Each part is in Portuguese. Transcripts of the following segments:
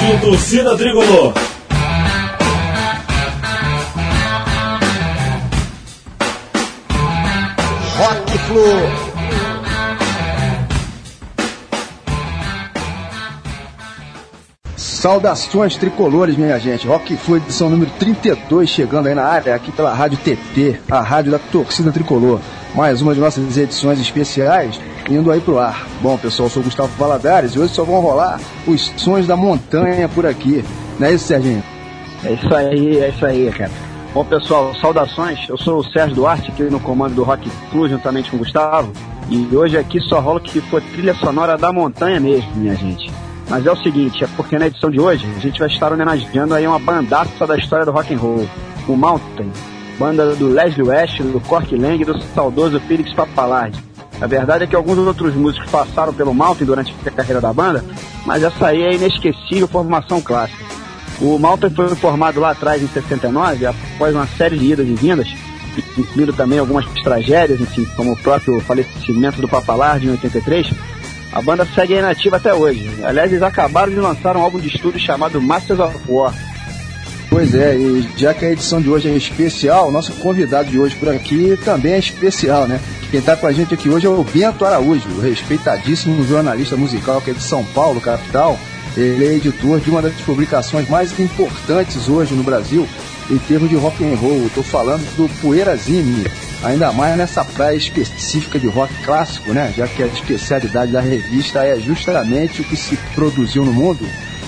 Rádio Torcida Tricolor. Rock Flu. Saudações tricolores, minha gente. Rock Flu, edição número 32, chegando aí na área, aqui pela Rádio TT, a rádio da torcida tricolor. Mais uma de nossas edições especiais indo aí pro ar. Bom, pessoal, eu sou o Gustavo Valadares e hoje só vão rolar os sons da montanha por aqui. Não é isso, Serginho? É isso aí, é isso aí, cara. Bom, pessoal, saudações. Eu sou o Sérgio Duarte, aqui no comando do Rock Flu, juntamente com o Gustavo. E hoje aqui só rola que for trilha sonora da montanha mesmo, minha gente. Mas é o seguinte, é porque na edição de hoje a gente vai estar homenageando aí uma bandaça da história do rock and roll, o Mountain, banda do Leslie West, do Cork Lang e do saudoso Felix Pappalardi. A verdade é que alguns outros músicos passaram pelo Mountain durante a carreira da banda, mas essa aí é inesquecível formação clássica. O Mountain foi formado lá atrás em 69, após uma série de idas e vindas, incluindo também algumas tragédias, enfim, como o próprio falecimento do Pappalardi em 83, a banda segue inativa até hoje. Aliás, eles acabaram de lançar um álbum de estúdio chamado Masters of War. Pois é, e já que a edição de hoje é especial, nosso convidado de hoje por aqui também é especial, né? Quem está com a gente aqui hoje é o Bento Araújo, respeitadíssimo jornalista musical que é de São Paulo, capital. Ele é editor de uma das publicações mais importantes hoje no Brasil em termos de rock and roll. Estou falando do Poeirazine, ainda mais nessa praia específica de rock clássico, né? Já que a especialidade da revista é justamente o que se produziu no mundo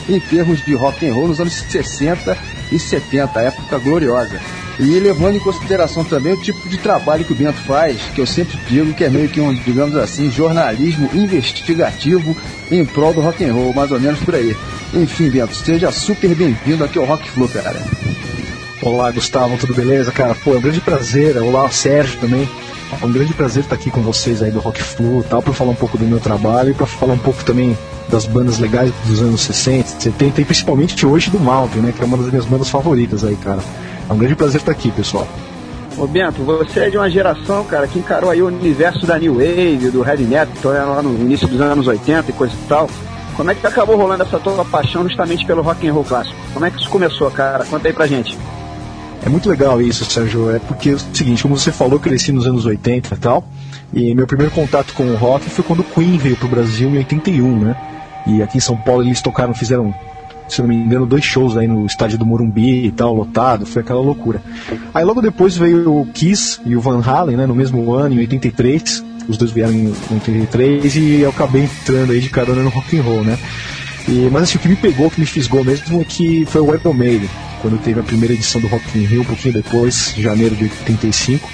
em termos de rock and roll nos anos 60 e 70, época gloriosa. E levando em consideração também o tipo de trabalho que o Bento faz, que eu sempre digo que é meio que um, digamos assim, jornalismo investigativo em prol do rock and roll, mais ou menos por aí. Enfim, Bento, seja super bem-vindo aqui ao Rock Flow, cara. Olá, Gustavo, tudo beleza, cara? Pô, é um grande prazer. Olá, Sérgio também. É um grande prazer estar aqui com vocês aí do Rock Flu e tal, para falar um pouco do meu trabalho e para falar um pouco também das bandas legais dos anos 60, 70 e principalmente hoje do Mountain, né? Que é uma das minhas bandas favoritas aí, cara. É um grande prazer estar aqui, pessoal. Ô Bento, você é de uma geração, cara, que encarou aí o universo da New Wave, do Heavy Metal, lá no início dos anos 80 e coisa e tal. Como é que acabou rolando essa tua paixão justamente pelo rock and roll clássico? Como é que isso começou, cara? Conta aí pra gente. É muito legal isso, Sérgio. É porque é o seguinte, como você falou, eu cresci nos anos 80 e tal. E meu primeiro contato com o rock foi quando o Queen veio pro Brasil em 81, né? E aqui em São Paulo eles tocaram, fizeram, se não me engano, dois shows aí no estádio do Morumbi e tal, lotado, foi aquela loucura. Aí logo depois veio o Kiss e o Van Halen, né, no mesmo ano, em 83. Os dois vieram em 83 e eu acabei entrando aí de carona no rock and roll, né? E, mas assim, o que me pegou, que me fisgou mesmo é que foi o Iron Maiden quando teve a primeira edição do Rock in Rio, um pouquinho depois, janeiro de 85.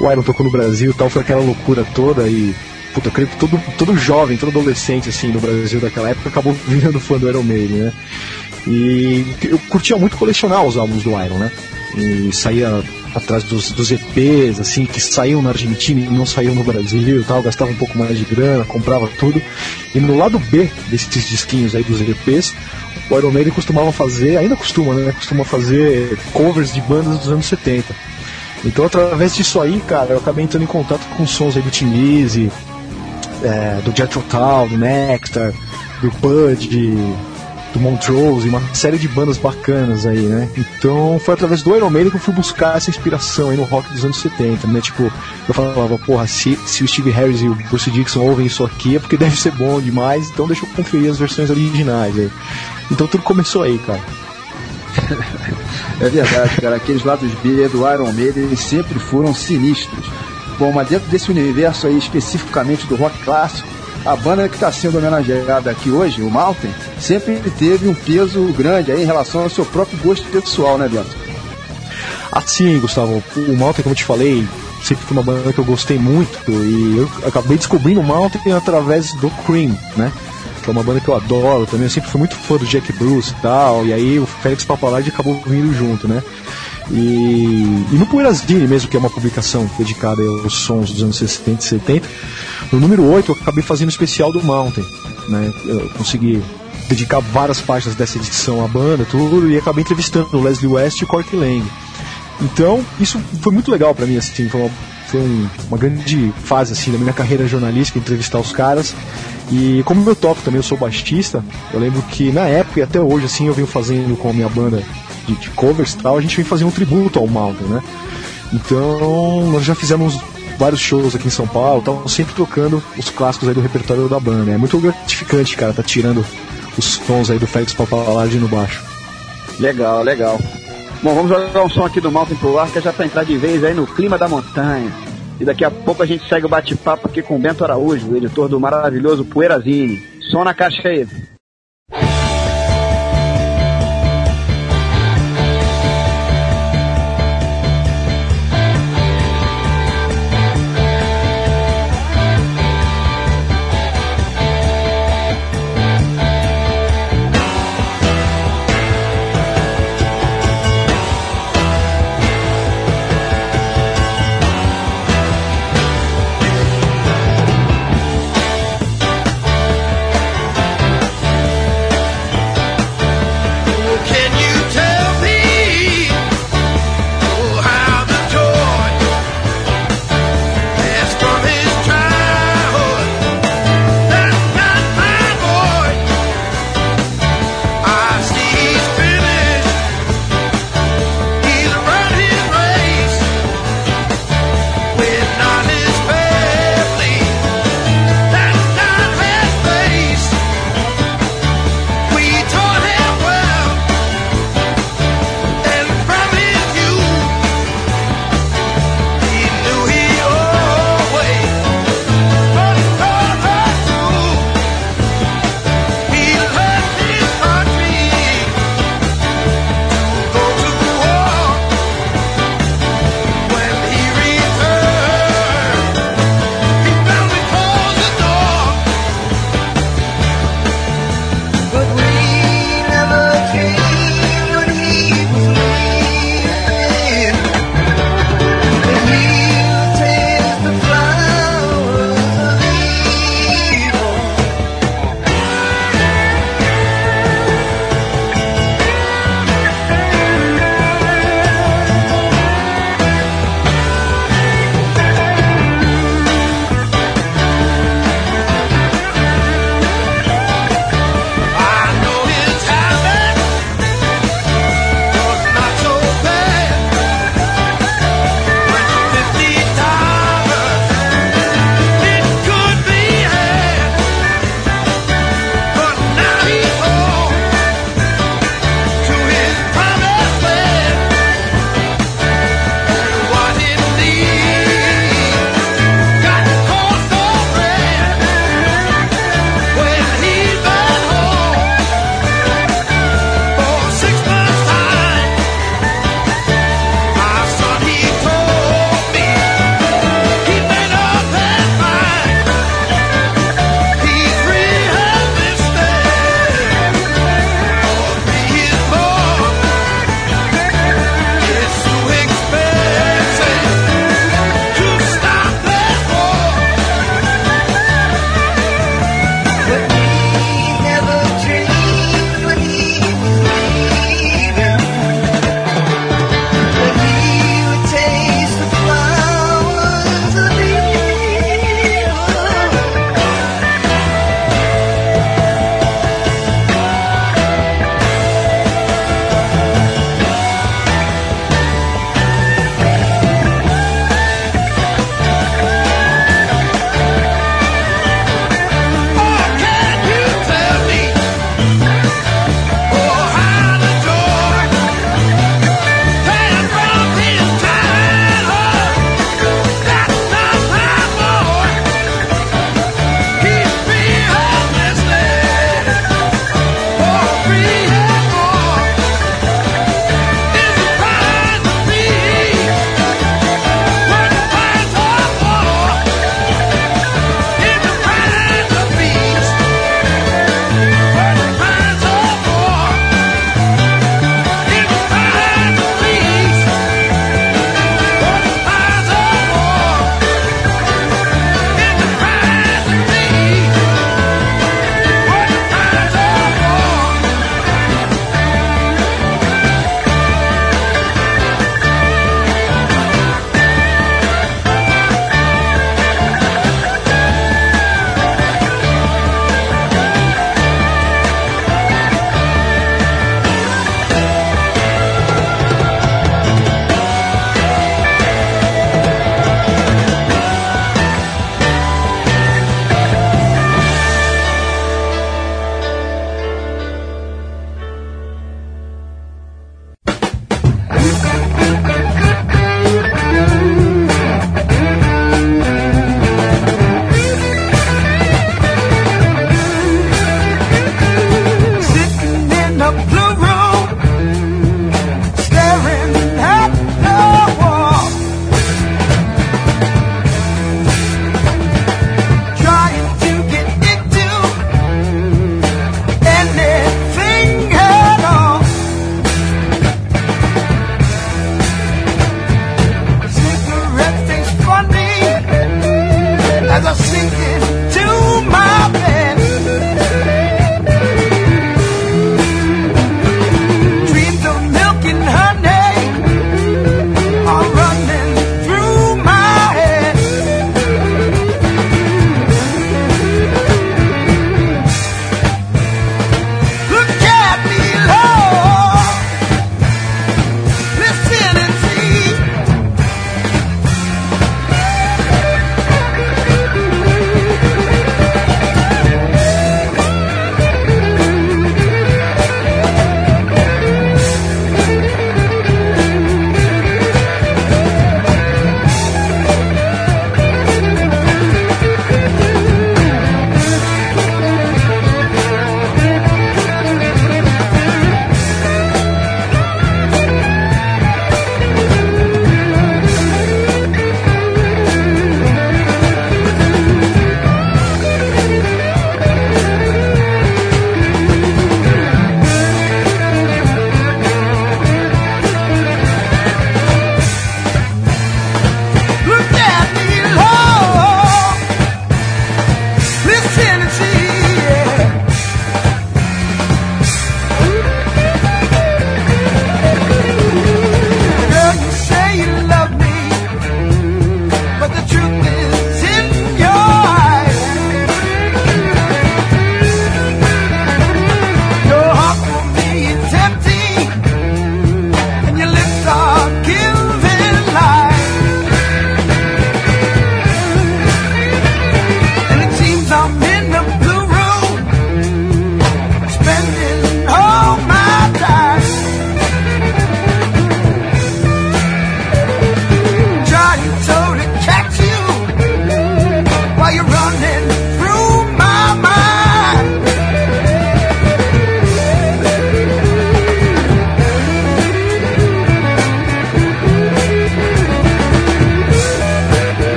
O Iron tocou no Brasil e tal, foi aquela loucura toda e puta, eu creio que todo, todo jovem, todo adolescente assim no Brasil daquela época acabou virando fã do Iron Maiden, né? E eu curtia muito colecionar os álbuns do Iron, né? E saía atrás dos, dos EPs, assim, que saíam na Argentina e não saíam no Brasil e tal, gastava um pouco mais de grana, comprava tudo. E no lado B desses disquinhos aí dos EPs, o Iron Maiden costumava fazer, ainda costuma, né? Costuma fazer covers de bandas dos anos 70. Então, através disso aí, cara, eu acabei entrando em contato com sons aí do Tim Lizzy, é, do Jet Total, do Nectar, do Bud, do Montrose, uma série de bandas bacanas aí, né? Então foi através do Iron Maiden que eu fui buscar essa inspiração aí no rock dos anos 70, né? Tipo, eu falava, porra, se, se o Steve Harris e o Bruce Dixon ouvem isso aqui é porque deve ser bom demais, então deixa eu conferir as versões originais aí. Então tudo começou aí, cara. é verdade, cara. Aqueles lados B do Iron Maiden eles sempre foram sinistros. Bom, mas dentro desse universo aí, especificamente do rock clássico, a banda que está sendo homenageada aqui hoje, o Mountain, sempre teve um peso grande aí em relação ao seu próprio gosto pessoal, né, Bento? Assim, Gustavo, o Mountain, como eu te falei, sempre foi uma banda que eu gostei muito e eu acabei descobrindo o Mountain através do Cream, né? que é uma banda que eu adoro também. Eu sempre fui muito fã do Jack Bruce e tal. E aí o Félix Papalard acabou vindo junto, né? E, e no Poeirazine mesmo, que é uma publicação dedicada aos sons dos anos 60 e 70, no número 8 eu acabei fazendo o especial do Mountain, né? Eu consegui dedicar várias páginas dessa edição à banda, tudo, e acabei entrevistando o Leslie West e o Cork Lang. Então, isso foi muito legal para mim, assim, foi uma foi um, uma grande fase assim da minha carreira jornalística, entrevistar os caras. E como eu toco também, eu sou baixista, eu lembro que na época e até hoje, assim, eu venho fazendo com a minha banda de, de covers e tal, a gente vem fazer um tributo ao Malta, né? Então, nós já fizemos vários shows aqui em São Paulo, estamos sempre tocando os clássicos aí do repertório da banda. É muito gratificante, cara, tá tirando os sons aí do Félix Papalardi no baixo. Legal, legal. Bom, vamos jogar um som aqui do Mountain pro ar, que já pra entrar de vez aí no clima da montanha. E daqui a pouco a gente segue o bate-papo aqui com o Bento Araújo, editor do maravilhoso Poeirazine. Som na caixa aí.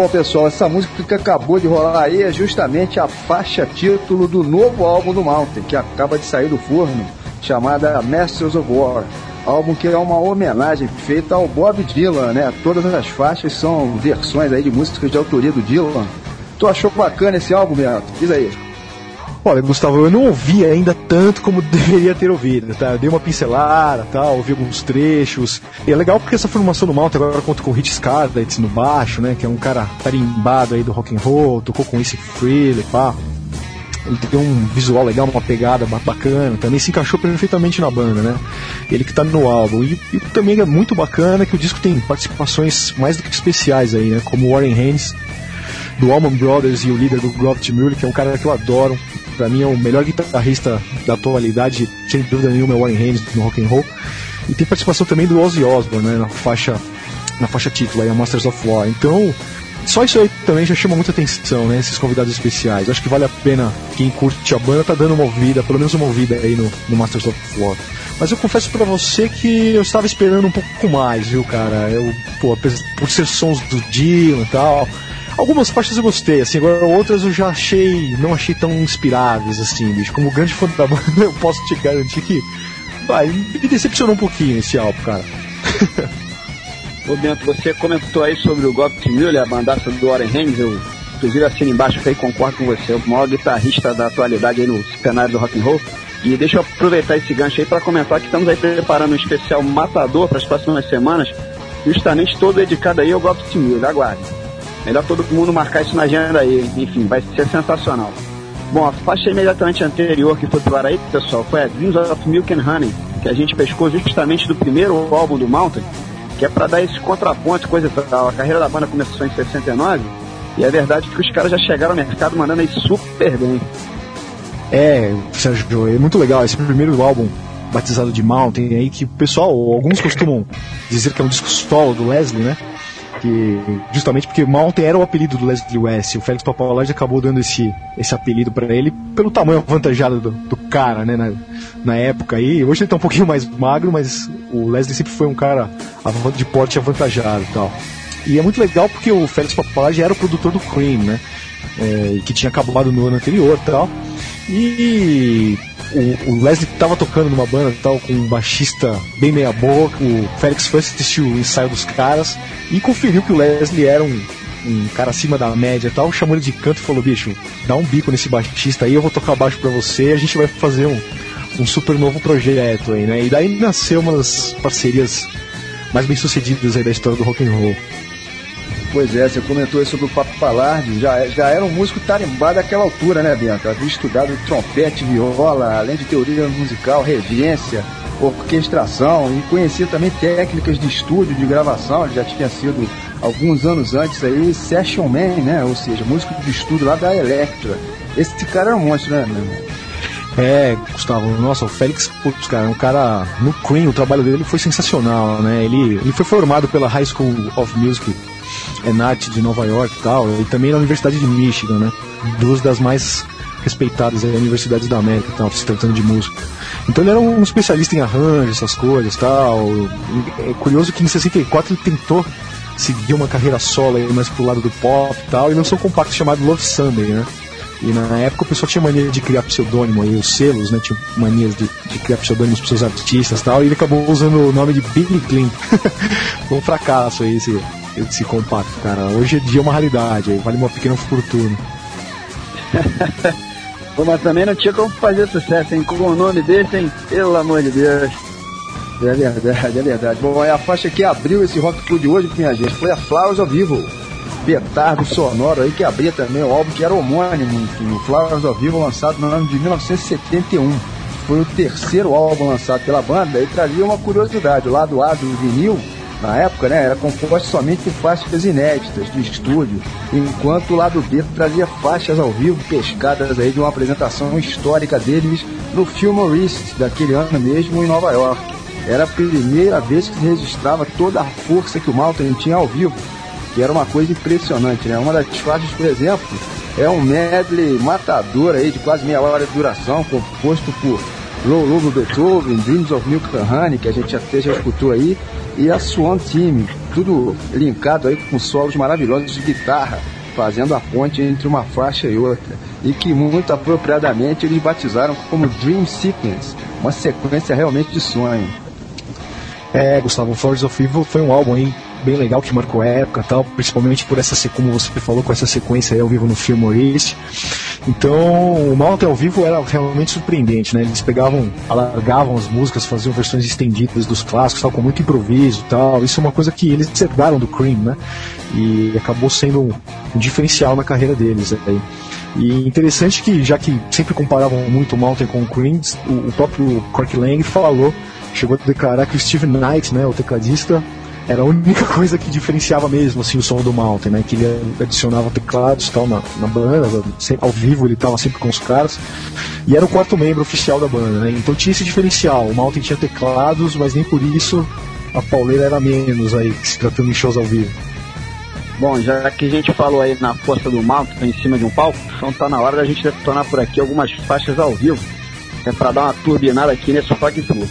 Bom, pessoal, essa música que acabou de rolar aí é justamente a faixa título do novo álbum do Mountain, que acaba de sair do forno, chamada Masters of War. Álbum que é uma homenagem feita ao Bob Dylan, né? Todas as faixas são versões aí de músicas de autoria do Dylan. Tu achou bacana esse álbum, Beto? Diz aí. Olha, Gustavo, eu não ouvi ainda tanto como deveria ter ouvido, tá? Eu dei uma pincelada, tá? Ouvi alguns trechos. E é legal porque essa formação do Malta agora conta com o Rich Scarlett no baixo, né? Que é um cara tarimbado aí do rock and roll, tocou com esse Freely, pá. Ele tem um visual legal, uma pegada bacana, também se encaixou perfeitamente na banda, né? Ele que tá no álbum. E, e também é muito bacana que o disco tem participações mais do que especiais aí, né? Como Warren Haynes, do Allman Brothers e o líder do Gravity Mule, que é um cara que eu adoro. Pra mim é o melhor guitarrista da atualidade, sem dúvida nenhuma, é o Warren Haynes no rock and roll. E tem participação também do Ozzy Osbourne, né, na faixa na faixa título, aí, a Masters of War. Então, só isso aí também já chama muita atenção, né? Esses convidados especiais. Acho que vale a pena quem curte a banda tá dando uma ouvida, pelo menos uma ouvida aí no, no Masters of War. Mas eu confesso para você que eu estava esperando um pouco mais, viu, cara? Eu, pô, por ser sons do Dylan e tal, Algumas faixas eu gostei, assim, agora outras eu já achei, não achei tão inspiráveis, assim, bicho. Como grande fã da banda, eu posso te garantir que, vai, me decepcionou um pouquinho esse álbum, cara. Ô Bento, você comentou aí sobre o Gob Miller, a bandaça do Warren Haynes, eu inclusive assino embaixo aí concordo com você, o maior guitarrista da atualidade aí no cenário do rock and roll. E deixa eu aproveitar esse gancho aí para comentar que estamos aí preparando um especial matador para as próximas semanas, justamente todo dedicado aí ao Gob Miller, aguarde. Melhor todo mundo marcar isso na agenda aí. Enfim, vai ser sensacional. Bom, a faixa imediatamente anterior que foi pro ar aí, pessoal, foi a Dreams of Milk and Honey, que a gente pescou justamente do primeiro álbum do Mountain, que é para dar esse contraponto, coisa e tal. A carreira da banda começou em 69 e é verdade que os caras já chegaram ao mercado mandando aí super bem. É, Sérgio, é muito legal esse primeiro álbum batizado de Mountain aí que o pessoal, alguns costumam dizer que é um disco solo do Leslie, né? Que justamente porque Mountain era o apelido do Leslie West, o Félix Papalage acabou dando esse, esse apelido para ele pelo tamanho avantajado do, do cara, né, na, na época aí. Hoje ele tá um pouquinho mais magro, mas o Leslie sempre foi um cara de porte avantajado e tal. E é muito legal porque o Félix Papalage era o produtor do Cream, né, é, que tinha acabado no ano anterior e tal. E o, o Leslie estava tocando numa banda tal com um baixista bem meia boca. O Félix foi assistir o ensaio dos caras e conferiu que o Leslie era um, um cara acima da média tal, chamou ele de canto e falou: bicho, dá um bico nesse baixista aí, eu vou tocar baixo para você e a gente vai fazer um, um super novo projeto aí, né? E daí nasceu uma das parcerias mais bem sucedidas aí da história do rock and roll. Pois é, você comentou sobre o Papo Palardi, já, já era um músico tarimbado àquela altura, né, Bianca? Havia estudado trompete, viola, além de teoria musical, regência, orquestração e conhecia também técnicas de estúdio, de gravação. Ele já tinha sido, alguns anos antes aí, session man, né? Ou seja, músico de estúdio lá da Electra. Esse cara era um monstro, né, meu? É, Gustavo, nossa, o Félix, putz, cara, um cara no Cream, o trabalho dele foi sensacional, né? Ele, ele foi formado pela High School of Music ENAT de Nova York e tal, e também na Universidade de Michigan, né? Duas das mais respeitadas em universidades da América, tal, se tratando de música. Então ele era um especialista em arranjos, essas coisas, tal. É curioso que em 64 ele tentou seguir uma carreira solo aí, mais pro lado do pop e tal, e lançou um compacto chamado Love Sunday, né? E na época o pessoal tinha mania de criar pseudônimo aí, os selos, né? Tinha manias de, de criar pseudônimos para seus artistas e tal, e ele acabou usando o nome de Billy Clean. Um fracasso aí esse, esse compacto, cara. Hoje em dia é uma raridade, aí vale uma pequena fortuna. Pô, mas também não tinha como fazer sucesso, hein? Com o nome desse, hein? Pelo amor de Deus. É verdade, é verdade. Bom, é a faixa que abriu esse Rock Food hoje, minha gente, foi a Flowers ao Vivo petardo sonoro aí que abria também o álbum que era homônimo, enfim, o Flowers of Vivo lançado no ano de 1971. Foi o terceiro álbum lançado pela banda e trazia uma curiosidade. O lado A do vinil, na época, né, era composto somente por faixas inéditas de estúdio, enquanto o lado B trazia faixas ao vivo pescadas aí de uma apresentação histórica deles no Filmorist daquele ano mesmo em Nova York. Era a primeira vez que se registrava toda a força que o Malton tinha ao vivo que era uma coisa impressionante, né? Uma das faixas, por exemplo, é um medley matador aí de quase meia hora de duração, composto por Low Lobo Beethoven, Dreams of Milk Honey, que a gente até já escutou aí, e a Swan Team, tudo linkado aí com solos maravilhosos de guitarra, fazendo a ponte entre uma faixa e outra, e que muito apropriadamente eles batizaram como Dream Sequence, uma sequência realmente de sonho. É, Gustavo, Flowers of Evil foi um álbum aí bem legal que marcou a época tal, principalmente por essa, como você falou, com essa sequência aí ao vivo no filme Orist. Então, o Mountain ao vivo era realmente surpreendente, né? Eles pegavam, alargavam as músicas, faziam versões estendidas dos clássicos, tal, com muito improviso tal. Isso é uma coisa que eles herdaram do Cream, né? E acabou sendo um, um diferencial na carreira deles aí. E interessante que, já que sempre comparavam muito o Mountain com o Cream, o, o próprio Cork Lang falou, chegou a declarar que o Steve Knight, né, o tecladista, era a única coisa que diferenciava mesmo assim o som do Mountain, né? Que ele adicionava teclados tal na, na banda, ao vivo ele estava sempre com os caras. E era o quarto membro oficial da banda, né? Então tinha esse diferencial. O Mountain tinha teclados, mas nem por isso a pauleira era menos aí, se tratando de shows ao vivo. Bom, já que a gente falou aí na força do Mountain em cima de um palco, então tá na hora da gente detonar por aqui algumas faixas ao vivo. É para dar uma turbinada aqui nesse Rock Tour.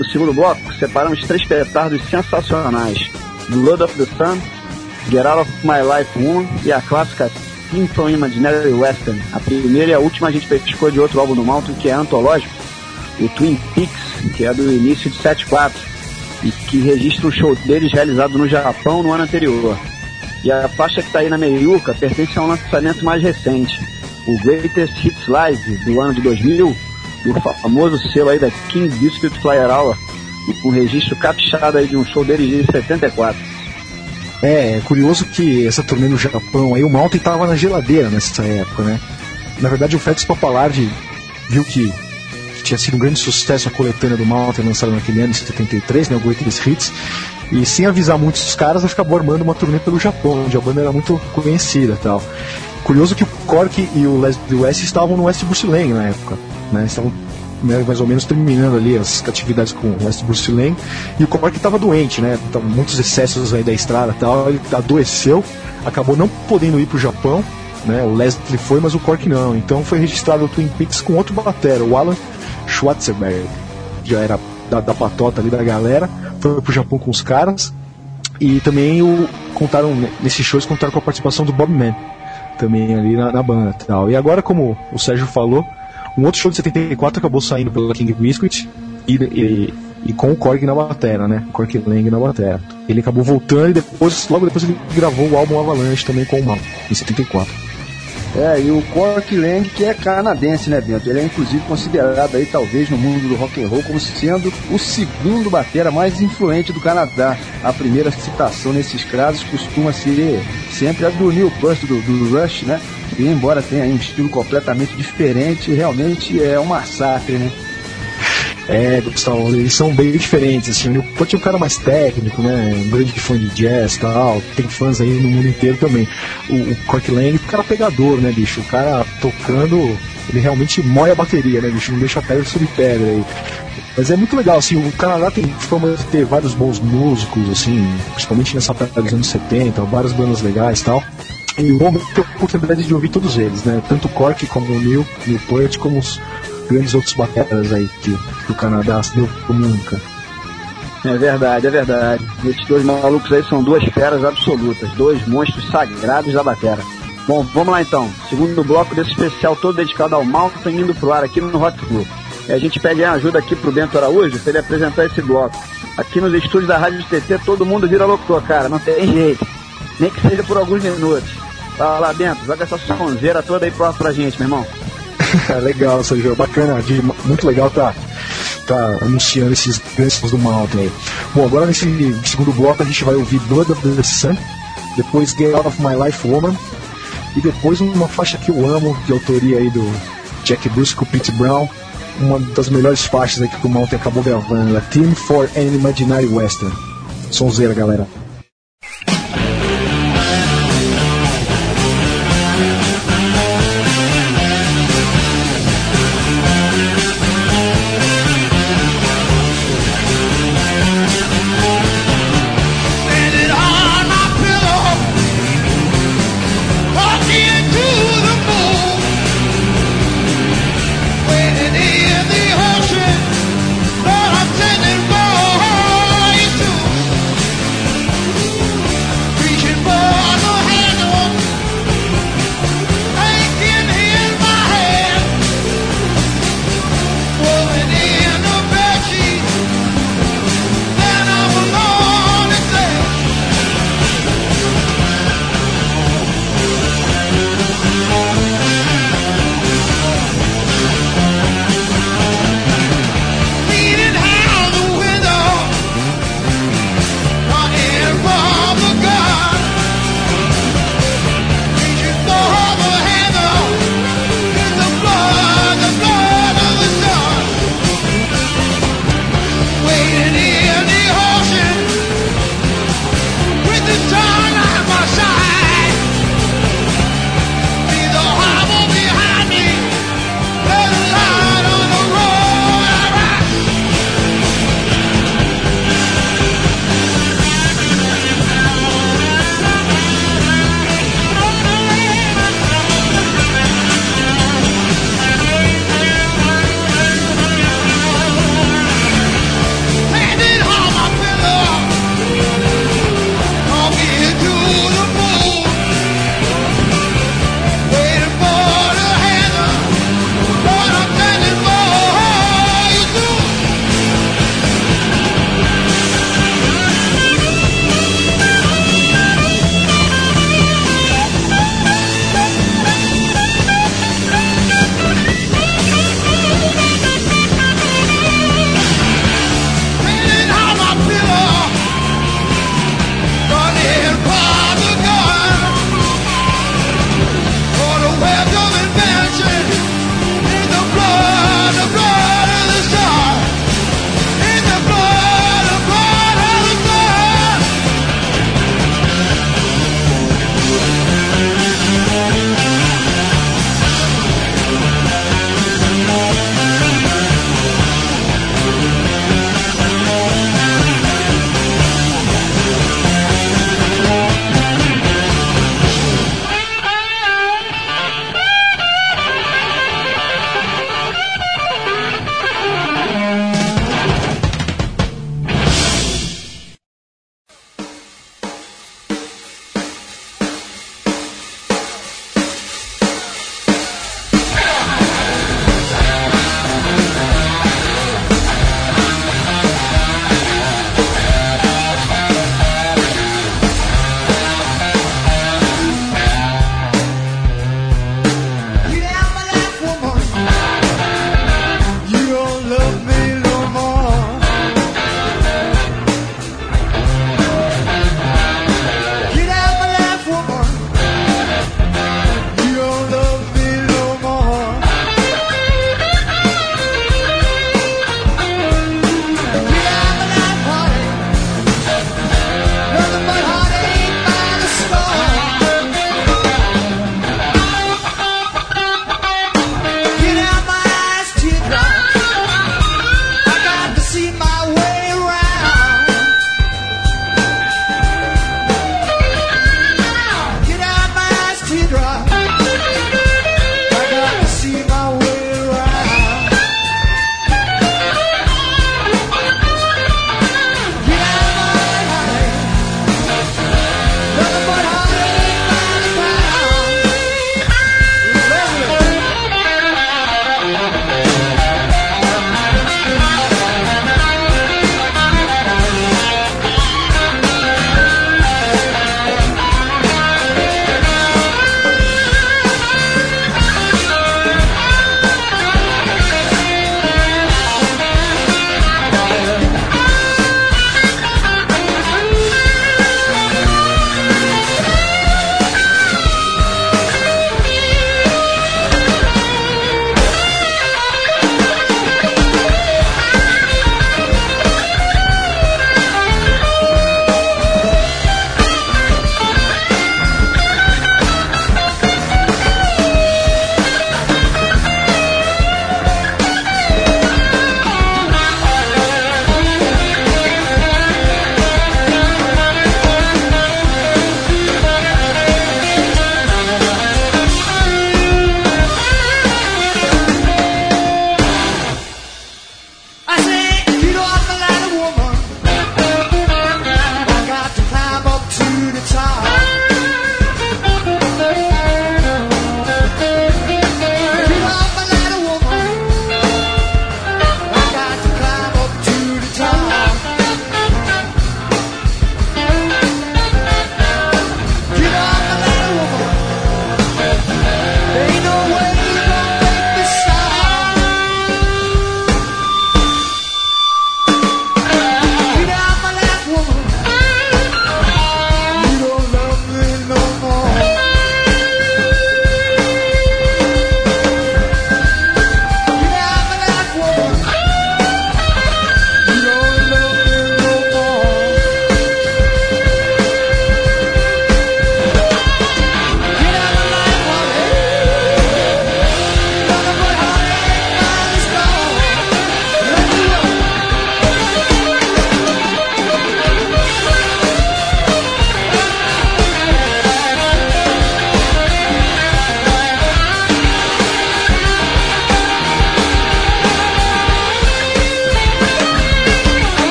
No segundo bloco, separamos três petardos sensacionais: Blood of the Sun, Get Out of My Life 1 e a clássica Symphony Imaginary Western. A primeira e a última a gente pescou de outro álbum do Mountain que é antológico, o Twin Peaks, que é do início de 74 e que registra um show deles realizado no Japão no ano anterior. E a faixa que está aí na meiuca pertence a um lançamento mais recente, o Greatest Hits Live do ano de 2000, do famoso selo aí da King Biscuit Flyer Hour, com registro caprichado aí de um show dele de 74. É, é curioso que essa turnê no Japão aí, o Mountain tava na geladeira nessa época, né? Na verdade, o Félix Papalardi viu que, que, tinha sido um grande sucesso a coletânea do Mountain lançada naquele ano, em 73, né? O Greatest Hits. E sem avisar muitos os caras, acabou armando uma turnê pelo Japão, onde a banda era muito conhecida tal. Curioso que o Cork e o Leslie West estavam no West Bruce Lane na época né? Estavam né, mais ou menos terminando ali as atividades com o West Bruce Lane e o Cork estava doente, né? Tava muitos excessos aí da estrada, tal. Ele adoeceu, acabou não podendo ir para o Japão, né? O Leslie foi, mas o Cork não. Então foi registrado o Twin Peaks com outro batera, o Alan Schwarzenberg, já era da, da patota ali da galera, foi pro Japão com os caras e também o contaram nesses shows contaram com a participação do Bob Mann também ali na, na banda, tal. E agora como o Sérgio falou um outro show de 74 acabou saindo pela King Biscuit e, e, e com o Korg na batera, né? O Korg Lang na batera. Ele acabou voltando e depois, logo depois ele gravou o álbum Avalanche também com o Mal, em 74. É, e o Cork Lang, que é canadense, né, Bento? Ele é inclusive considerado aí, talvez, no mundo do rock and roll, como sendo o segundo batera mais influente do Canadá. A primeira citação nesses casos costuma ser sempre a do Neil Peart, do, do Rush, né? Embora tenha um estilo completamente diferente, realmente é um massacre, né? É, Gustavo, eles são bem diferentes, assim, o Put é um cara mais técnico, né, um grande fã de jazz e tal, tem fãs aí no mundo inteiro também. O, o Lang, o cara pegador, né, bicho, o cara tocando, ele realmente moe a bateria, né, bicho, não deixa pedra sobre pedra aí. Mas é muito legal, assim, o Canadá tem fama de ter vários bons músicos, assim, principalmente nessa época dos anos 70, várias bandas legais e tal. E o homem tem a oportunidade de ouvir todos eles, né? Tanto o Cork como o Neil, Neil Peart, como os grandes outros bateras aí que, que o Canadá se deu cara. É verdade, é verdade. Esses dois malucos aí são duas feras absolutas, dois monstros sagrados da batera. Bom, vamos lá então. Segundo bloco desse especial todo dedicado ao Malta indo pro ar aqui no Rock Club. E a gente pede ajuda aqui pro Bento Araújo para ele apresentar esse bloco. Aqui nos estúdios da Rádio TT todo mundo vira locutor, cara, não tem jeito. Nem que seja por alguns minutos. Vai lá, Bento, joga essa sonzeira toda aí pra, pra gente, meu irmão. legal, Sérgio, bacana, muito legal tá tá anunciando esses grandes do Mountain aí. Bom, agora nesse segundo bloco a gente vai ouvir Blood of the Sun, depois Get Out of My Life Woman, e depois uma faixa que eu amo, de autoria aí do Jack Bruce com o Pete Brown, uma das melhores faixas aí que o Mountain acabou gravando, a Team for an Imaginary Western. Sonzeira, galera.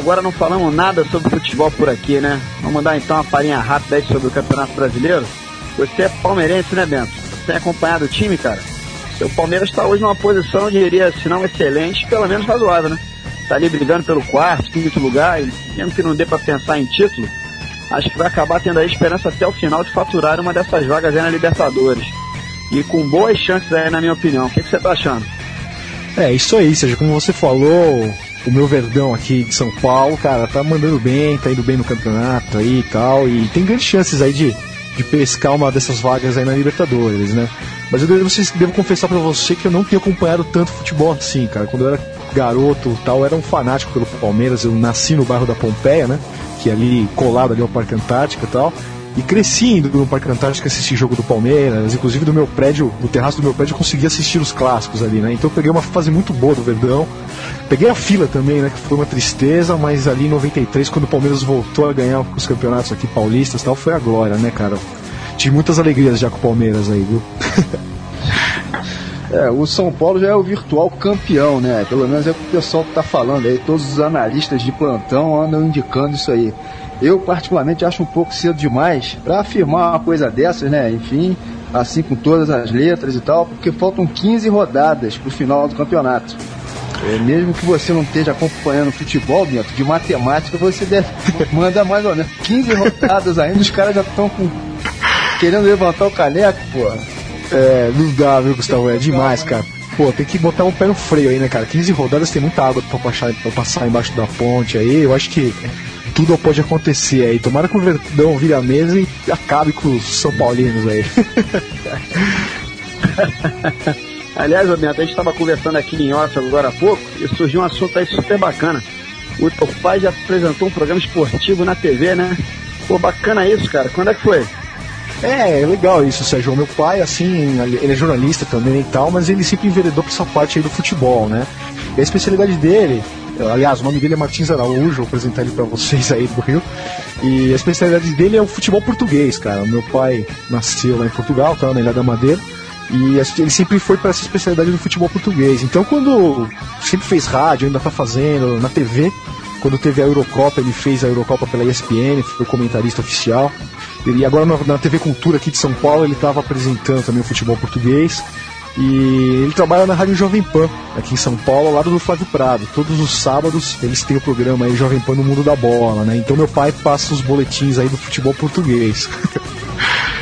Agora não falamos nada sobre futebol por aqui, né? Vamos dar então uma palhinha rápida aí sobre o Campeonato Brasileiro. Você é palmeirense, né, Bento? Você tem acompanhado o time, cara? Seu Palmeiras está hoje numa posição, eu diria, se não excelente, pelo menos razoável, né? Tá ali brigando pelo quarto, quinto lugar, e mesmo que não dê para pensar em título, acho que vai acabar tendo aí esperança até o final de faturar uma dessas vagas aí na Libertadores. E com boas chances aí, na minha opinião. O que, que você tá achando? É, isso aí, seja como você falou, o meu Verdão aqui de São Paulo, cara, tá mandando bem, tá indo bem no campeonato aí e tal, e tem grandes chances aí de, de pescar uma dessas vagas aí na Libertadores, né? Mas eu devo, devo confessar para você que eu não tenho acompanhado tanto futebol assim, cara. Quando eu era garoto tal, eu era um fanático pelo Palmeiras. Eu nasci no bairro da Pompeia, né? Que é ali colado ali ao Parque Antártica e tal. E cresci indo no Parque Antártica assistir jogo do Palmeiras, inclusive do meu prédio, no terraço do meu prédio eu consegui assistir os clássicos ali, né? Então eu peguei uma fase muito boa do Verdão. Peguei a fila também, né? Que foi uma tristeza, mas ali em 93, quando o Palmeiras voltou a ganhar os campeonatos aqui paulistas tal, foi a glória, né, cara? Tive muitas alegrias já com o Palmeiras aí, viu? É, o São Paulo já é o virtual campeão, né? Pelo menos é o que o pessoal está falando aí. Todos os analistas de plantão andam indicando isso aí. Eu, particularmente, acho um pouco cedo demais para afirmar uma coisa dessas, né? Enfim, assim com todas as letras e tal, porque faltam 15 rodadas para o final do campeonato. É, mesmo que você não esteja acompanhando futebol, Bento, de matemática você deve manda mais ou menos 15 rodadas ainda, os caras já estão com querendo levantar o caneco, pô. É, não dá, viu, Gustavo? É demais, cara. Pô, tem que botar um pé no freio aí, né, cara? 15 rodadas tem muita água pra passar, pra passar embaixo da ponte aí. Eu acho que tudo pode acontecer aí. Tomara que o Verdão vire a mesa e acabe com os São Paulinos aí. Aliás, Roberto, a gente estava conversando aqui em off agora há pouco e surgiu um assunto aí super bacana. O teu pai já apresentou um programa esportivo na TV, né? Pô, bacana isso, cara. Quando é que foi? É, é legal isso, Sérgio. Meu pai, assim, ele é jornalista também e tal, mas ele sempre enveredou pra essa parte aí do futebol, né? E a especialidade dele, aliás, o nome dele é Martins Araújo, vou apresentar ele pra vocês aí do Rio. E a especialidade dele é o futebol português, cara. Meu pai nasceu lá em Portugal, tá, na Ilha da Madeira. E ele sempre foi para essa especialidade do futebol português. Então, quando sempre fez rádio, ainda tá fazendo, na TV, quando teve a Eurocopa, ele fez a Eurocopa pela ESPN, foi comentarista oficial. E agora na TV Cultura aqui de São Paulo, ele estava apresentando também o futebol português. E ele trabalha na Rádio Jovem Pan, aqui em São Paulo, ao lado do Flávio Prado. Todos os sábados eles têm o programa aí Jovem Pan no Mundo da Bola, né? Então meu pai passa os boletins aí do futebol português.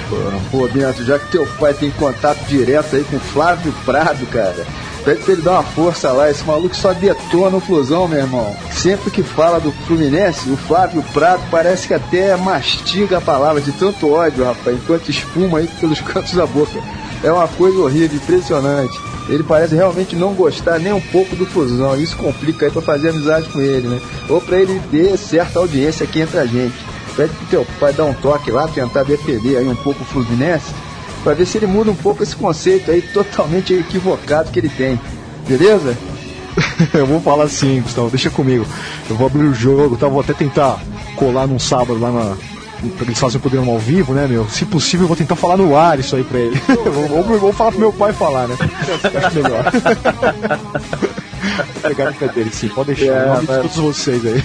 Pô, Bento, já que teu pai tem contato direto aí com Flávio Prado, cara, pede pra ele dar uma força lá. Esse maluco só detona o Flusão, meu irmão. Sempre que fala do Fluminense, o Flávio Prado parece que até mastiga a palavra de tanto ódio, rapaz, enquanto espuma aí pelos cantos da boca. É uma coisa horrível, impressionante. Ele parece realmente não gostar nem um pouco do Fusão. Isso complica aí pra fazer amizade com ele, né? Ou pra ele ter certa audiência aqui entre a gente. Pede pro teu pai dar um toque lá, tentar defender aí um pouco o Fluminense, pra ver se ele muda um pouco esse conceito aí totalmente equivocado que ele tem. Beleza? eu vou falar assim, Gustavo, deixa comigo. Eu vou abrir o jogo, tá? Vou até tentar colar num sábado lá na, eles fazem o programa ao vivo, né, meu? Se possível, eu vou tentar falar no ar isso aí pra ele. vou, vou, vou, falar pro meu pai falar, né? Acho melhor. Pegar a dele, sim, pode deixar. É, mas... todos vocês aí.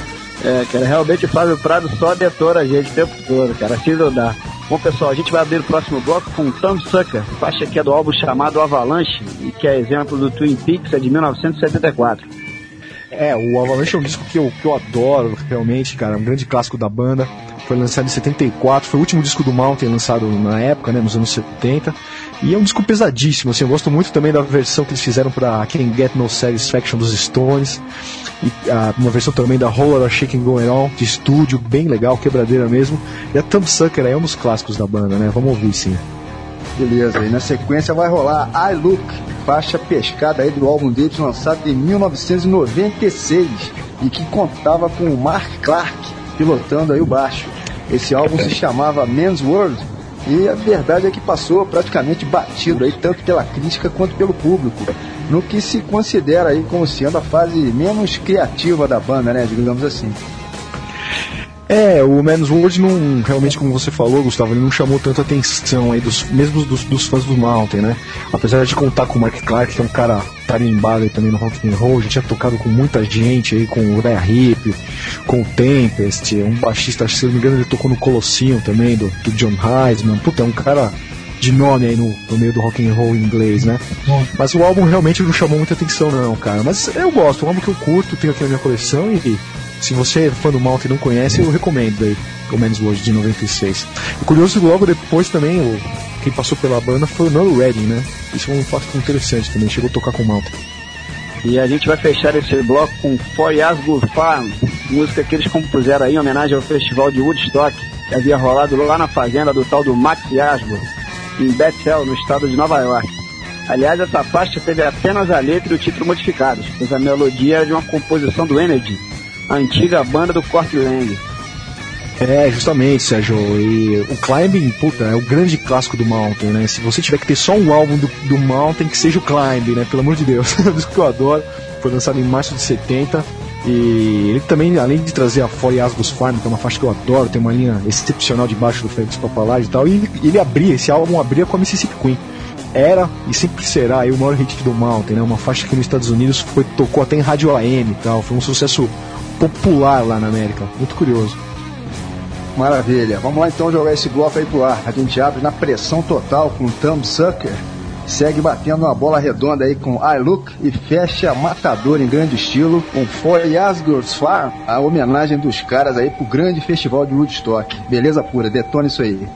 é, cara, realmente o Fábio Prado só detona a gente o tempo todo, cara. Assim não dá. Bom, pessoal, a gente vai abrir o próximo bloco com Tom Sucker, faixa que é do álbum chamado Avalanche, e que é exemplo do Twin Peaks, é de 1974. É, o Avalanche é um disco que eu, que eu adoro, realmente, cara. É um grande clássico da banda. Foi lançado em 74, foi o último disco do Mountain lançado na época, né, nos anos 70. E é um disco pesadíssimo, assim. Eu gosto muito também da versão que eles fizeram para Can't Get No Satisfaction dos Stones. E a, uma versão também da Roller Shaking Going On, de estúdio, bem legal, quebradeira mesmo. E a Thumb Sucker é um dos clássicos da banda, né? Vamos ouvir sim. Beleza, e na sequência vai rolar I Look, faixa pescada aí do álbum deles lançado em 1996 e que contava com o Mark Clark pilotando aí o baixo. Esse álbum se chamava Men's World e a verdade é que passou praticamente batido aí tanto pela crítica quanto pelo público, no que se considera aí como sendo a fase menos criativa da banda, né, digamos assim. É, o Man's World não, realmente, como você falou, Gustavo, ele não chamou tanta atenção aí, dos, mesmo dos, dos fãs do Mountain, né? Apesar de contar com o Mark Clark, que é um cara tarimbado aí também no rock and roll, a gente tinha tocado com muita gente aí, com o Raya Hip, com o Tempest, um baixista, se não me engano, ele tocou no Colosseum também, do, do John Heisman, puta, é um cara de nome aí no, no meio do rock and roll em inglês, né? Mas o álbum realmente não chamou muita atenção não, cara. Mas eu gosto, é um álbum que eu curto, tenho aqui na minha coleção e se você é fã do Mount e não conhece, eu recomendo aí o Men's World de 96. E curioso logo depois também o, quem passou pela banda foi o Noel Redding, né? Isso é um fato interessante também, chegou a tocar com o Mount. E a gente vai fechar esse bloco com For Farm, música que eles compuseram aí em homenagem ao festival de Woodstock, que havia rolado lá na fazenda do tal do Max Yasgo, em Bethel, no estado de Nova York. Aliás, essa faixa teve apenas a letra e o título modificados, pois a melodia era de uma composição do Energy, a antiga banda do Court Lang. É, justamente, Sérgio. E o Climbing, puta, é o grande clássico do Mountain, né? Se você tiver que ter só um álbum do, do Mountain, que seja o Climbing, né? Pelo amor de Deus. É um disco que eu adoro. Foi lançado em março de 70. E ele também, além de trazer a Fore Asgos Farm, que é uma faixa que eu adoro, tem uma linha excepcional de baixo do Felix Papalage e tal, e ele abria, esse álbum abria com a Mississippi Queen. Era e sempre será aí, o maior hit do Mountain, né? Uma faixa que nos Estados Unidos foi, tocou até em rádio AM e tal, foi um sucesso popular lá na América. Muito curioso. Maravilha. Vamos lá então jogar esse bloco aí pro ar. A gente abre na pressão total com Thumb Sucker. Segue batendo uma bola redonda aí com I Look e fecha Matador em grande estilo com For Yasgur's Farm, a homenagem dos caras aí pro grande festival de Woodstock. Beleza pura, detona isso aí.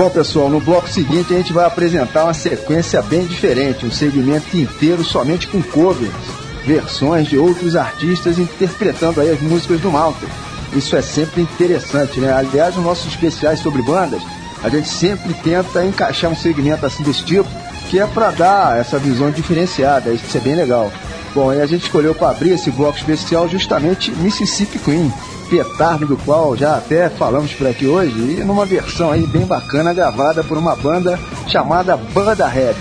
Bom, pessoal, no bloco seguinte a gente vai apresentar uma sequência bem diferente, um segmento inteiro somente com covers, versões de outros artistas interpretando aí as músicas do Malta. Isso é sempre interessante, né? Aliás, nos nossos especiais sobre bandas, a gente sempre tenta encaixar um segmento assim desse tipo, que é para dar essa visão diferenciada, isso é bem legal. Bom, e a gente escolheu para abrir esse bloco especial justamente Mississippi Queen, petardo do qual já até falamos por aqui hoje, e numa versão aí bem bacana gravada por uma banda chamada Banda Heads,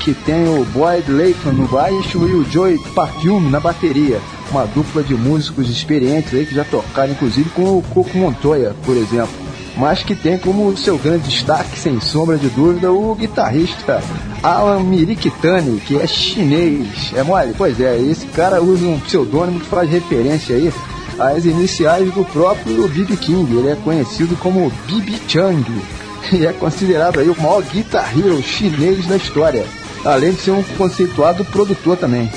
que tem o Boyd Layton no baixo e o Joey Perfume na bateria. Uma dupla de músicos experientes aí que já tocaram inclusive com o Coco Montoya, por exemplo. Mas que tem como seu grande destaque, sem sombra de dúvida, o guitarrista Alan Mirikitani, que é chinês. É mole? Pois é, esse cara usa um pseudônimo que faz referência aí as iniciais do próprio B.B. King. Ele é conhecido como B.B. Chang e é considerado aí o maior guitar hero chinês da história, além de ser um conceituado produtor também.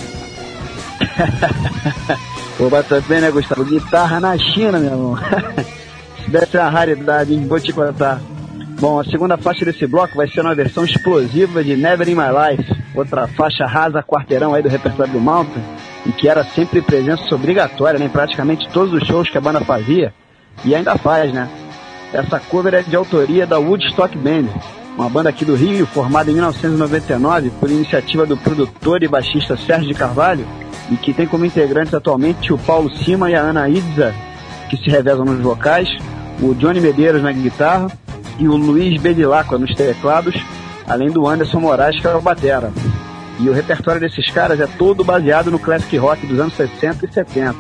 Pô, bata bem, né, Gustavo? Guitarra na China, meu irmão. Deve ser uma raridade, hein? Vou te contar. Bom, a segunda faixa desse bloco vai ser uma versão explosiva de Never in My Life, outra faixa rasa quarteirão aí do repertório do Mountain, e que era sempre presença obrigatória né, em praticamente todos os shows que a banda fazia, e ainda faz, né? Essa cover é de autoria da Woodstock Band, uma banda aqui do Rio, formada em 1999 por iniciativa do produtor e baixista Sérgio de Carvalho, e que tem como integrantes atualmente o Paulo Cima e a Ana Idza, que se revezam nos vocais, o Johnny Medeiros na guitarra e o Luiz Bedilacqua nos teclados, além do Anderson Moraes, que é o batera. E o repertório desses caras é todo baseado no classic rock dos anos 60 e 70.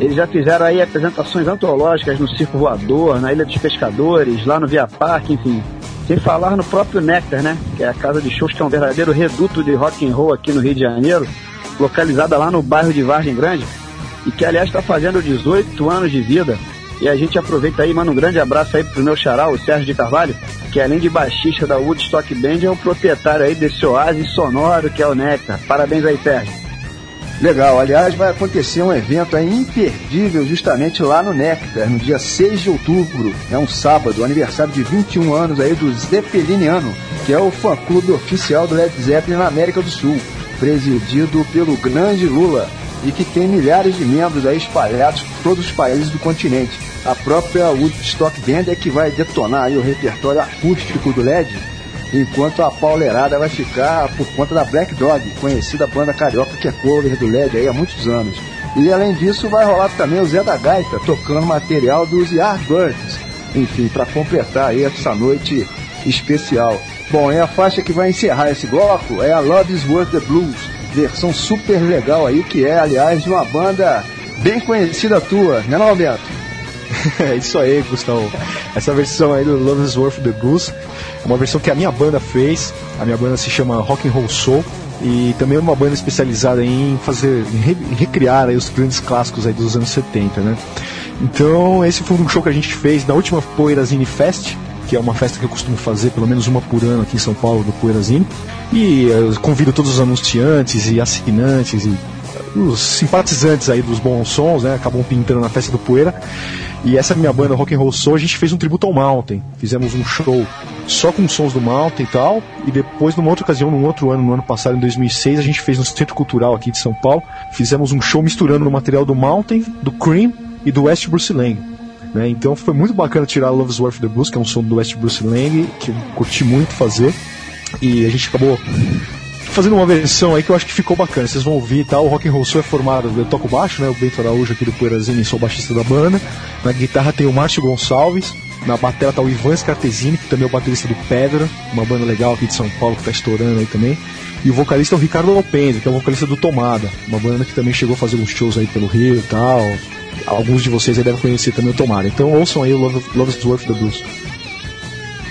Eles já fizeram aí apresentações antológicas no Circo Voador, na Ilha dos Pescadores, lá no Via Parque, enfim. Sem falar no próprio Nectar, né? Que é a casa de shows que é um verdadeiro reduto de rock and roll aqui no Rio de Janeiro, localizada lá no bairro de Vargem Grande, e que aliás está fazendo 18 anos de vida e a gente aproveita aí, manda um grande abraço aí pro meu xará, o Sérgio de Carvalho, que além de baixista da Woodstock Band, é o proprietário aí desse oásis sonoro que é o Nectar. Parabéns aí, Sérgio. Legal, aliás, vai acontecer um evento aí imperdível justamente lá no Nectar, no dia 6 de outubro. É um sábado, aniversário de 21 anos aí do Zeppeliniano, que é o fã-clube oficial do Led Zeppelin na América do Sul, presidido pelo grande Lula e que tem milhares de membros aí espalhados por todos os países do continente. A própria Woodstock Band é que vai detonar o repertório acústico do LED, enquanto a pauleirada vai ficar por conta da Black Dog, conhecida banda carioca que é cover do LED aí há muitos anos. E além disso vai rolar também o Zé da Gaita tocando material dos Yardbirds, enfim, para completar aí essa noite especial. Bom, e a faixa que vai encerrar esse bloco é a Love is Worth the Blues, versão super legal aí, que é, aliás, de uma banda bem conhecida tua, né, não, Alberto? é isso aí, Gustavo. Essa versão aí do Love is Worth the Blues é uma versão que a minha banda fez. A minha banda se chama Rock and Roll Soul e também é uma banda especializada em fazer em recriar aí os grandes clássicos aí dos anos 70, né? Então, esse foi um show que a gente fez na última Poeirazine Fest, que é uma festa que eu costumo fazer pelo menos uma por ano aqui em São Paulo, do Poeirazine. E eu convido todos os anunciantes e assinantes e os simpatizantes aí dos bons sons, né? Acabam pintando na festa do Poeira. E essa minha banda Rock and Roll Soul, a gente fez um tributo ao Mountain. Fizemos um show só com sons do Mountain e tal. E depois, numa outra ocasião, num outro ano, no ano passado, em 2006, a gente fez no Centro Cultural aqui de São Paulo. Fizemos um show misturando o material do Mountain, do Cream e do West Bruce Lang. Né? Então foi muito bacana tirar Love's Worth the Blues, que é um som do West Bruce Lang, que eu curti muito fazer. E a gente acabou fazendo uma versão aí que eu acho que ficou bacana. Vocês vão ouvir, tá? O Rock and Roll é formado, eu toco baixo, né? O Bento Araújo aqui do Poeirazinho, sou baixista da banda. Na guitarra tem o Márcio Gonçalves. Na bateria tá o Ivan Scartesini, que também é o baterista do Pedra, uma banda legal aqui de São Paulo que tá estourando aí também. E o vocalista é o Ricardo Lopende, que é o vocalista do Tomada, uma banda que também chegou a fazer uns shows aí pelo Rio e tal. Alguns de vocês aí devem conhecer também o Tomada. Então ouçam aí o Love, Love is Worth the Blues.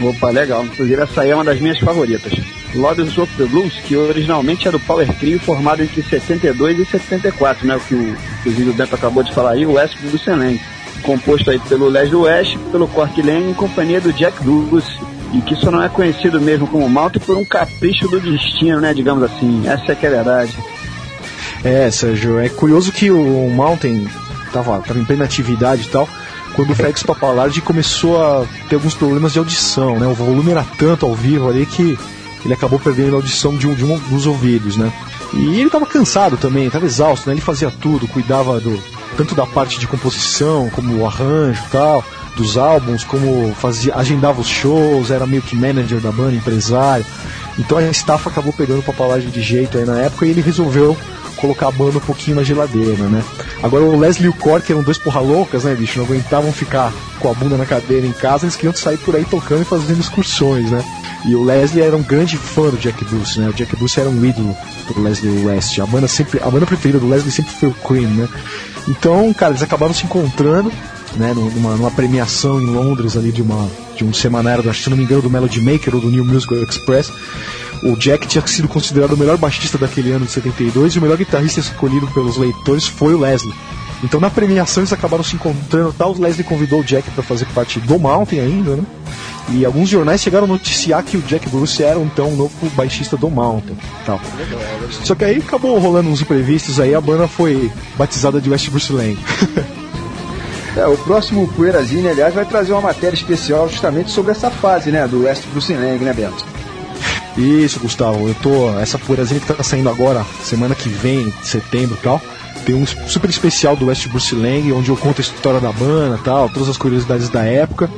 Opa, legal. Inclusive essa aí é uma das minhas favoritas. Love is Worth the Blues, que originalmente é do Power Trio, formado entre 72 e 74, né? O que o, inclusive o Bento acabou de falar aí, o West do Seneng. Composto aí pelo Leslie West, pelo Cork Lane, em companhia do Jack Bruce. E que só não é conhecido mesmo como Malta por um capricho do destino, né? Digamos assim. Essa é que é a verdade. É, Sérgio, é curioso que o Mountain tava, tava em plena atividade e tal quando o Félix Papalardi começou a ter alguns problemas de audição, né? O volume era tanto ao vivo ali que ele acabou perdendo a audição de um, de um dos ouvidos, né? E ele estava cansado também, estava exausto, né? Ele fazia tudo, cuidava do tanto da parte de composição, como o arranjo e tal, dos álbuns, como fazia, agendava os shows, era meio que manager da banda, empresário. Então a staff acabou pegando papalagem de jeito aí na época e ele resolveu colocar a banda um pouquinho na geladeira, né? Agora o Leslie e o Cork eram dois porra loucas, né, bicho? Não aguentavam ficar com a bunda na cadeira em casa, eles queriam sair por aí tocando e fazendo excursões, né? E o Leslie era um grande fã do Jack Bruce, né? O Jack Bruce era um ídolo do Leslie West. A banda sempre, a banda preferida do Leslie sempre foi o Cream, né? Então, cara, eles acabaram se encontrando, né, numa, numa premiação em Londres ali de uma de um semanário, que se não me engano, do Melody Maker ou do New Musical Express. O Jack tinha sido considerado o melhor baixista daquele ano de 72 e o melhor guitarrista escolhido pelos leitores foi o Leslie. Então na premiação eles acabaram se encontrando tal. O Leslie convidou o Jack para fazer parte do Mountain ainda, né? E alguns jornais chegaram a noticiar que o Jack Bruce era então o novo baixista do Mountain. Tal. Só que aí acabou rolando uns imprevistos aí, a banda foi batizada de West Bruce Lang. É, o próximo Poeirazine, aliás, vai trazer uma matéria especial justamente sobre essa fase, né, do West Bruce Lang, né, Bento? Isso, Gustavo. Eu tô. Essa poeirazinha que tá saindo agora, semana que vem, setembro e tal. Tem um super especial do West Bruce Lang, onde eu conto a história da banda tal, todas as curiosidades da época.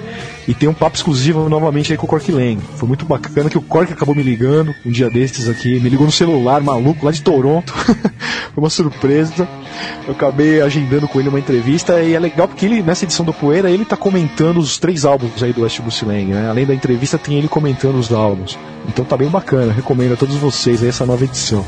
E tem um papo exclusivo novamente aí com o Cork Lang. Foi muito bacana que o Cork acabou me ligando um dia desses aqui, me ligou no celular, maluco, lá de Toronto. Foi uma surpresa. Eu acabei agendando com ele uma entrevista e é legal porque ele, nessa edição do Poeira, ele tá comentando os três álbuns aí do West Bruce Lang, né? Além da entrevista, tem ele comentando os álbuns. Então tá bem bacana, recomendo a todos vocês aí essa nova edição.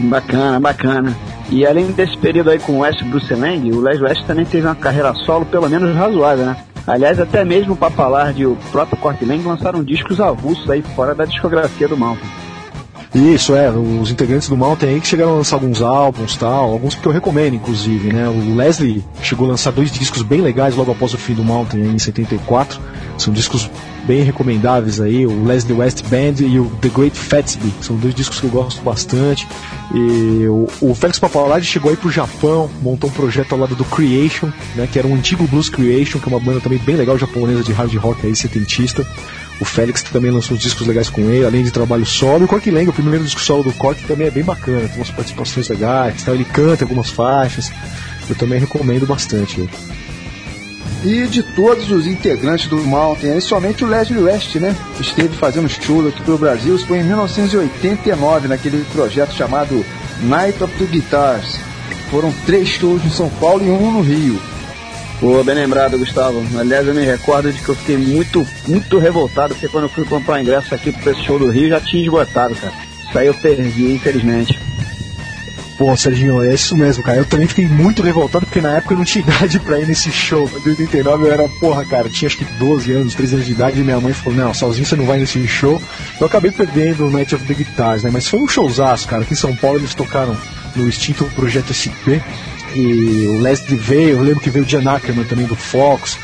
Bacana, bacana. E além desse período aí com o West Bruce Lang, o Les West também teve uma carreira solo pelo menos razoável, né? Aliás, até mesmo o Papalard e o próprio Cork Lang lançaram discos avulsos aí fora da discografia do Mountain. Isso, é, os integrantes do Mountain aí que chegaram a lançar alguns álbuns tal, alguns que eu recomendo, inclusive, né? O Leslie chegou a lançar dois discos bem legais logo após o fim do Mountain em 74. São discos bem recomendáveis aí, o Leslie West Band e o The Great Fatsby, são dois discos que eu gosto bastante. E o, o Felix Papaladi chegou aí pro Japão, montou um projeto ao lado do Creation, né, que era um antigo Blues Creation, que é uma banda também bem legal japonesa de hard rock aí, setentista. O Félix também lançou uns discos legais com ele, além de trabalho solo. O Cork Lang, o primeiro disco solo do Cork, também é bem bacana, tem umas participações legais, ele canta algumas faixas. Eu também recomendo bastante. E de todos os integrantes do Mountain, somente o Leslie West, né? Esteve fazendo show aqui pelo Brasil. Foi em 1989, naquele projeto chamado Night of the Guitars. Foram três shows em São Paulo e um no Rio. Pô, bem lembrado, Gustavo. Aliás, eu me recordo de que eu fiquei muito, muito revoltado, porque quando eu fui comprar ingresso aqui pro show do Rio já tinha esgotado, cara. Isso aí eu perdi, infelizmente. Pô, Serginho, é isso mesmo, cara. Eu também fiquei muito revoltado porque na época eu não tinha idade pra ir nesse show. Em 89 eu era, porra, cara, tinha acho que 12 anos, 13 anos de idade e minha mãe falou: não, sozinho você não vai nesse show. Eu acabei perdendo o Night of the Guitars, né? Mas foi um showzaço, cara. Aqui em São Paulo eles tocaram no extinto Projeto SP. E o Leslie veio, eu lembro que veio o Jan Ackerman também do Fox.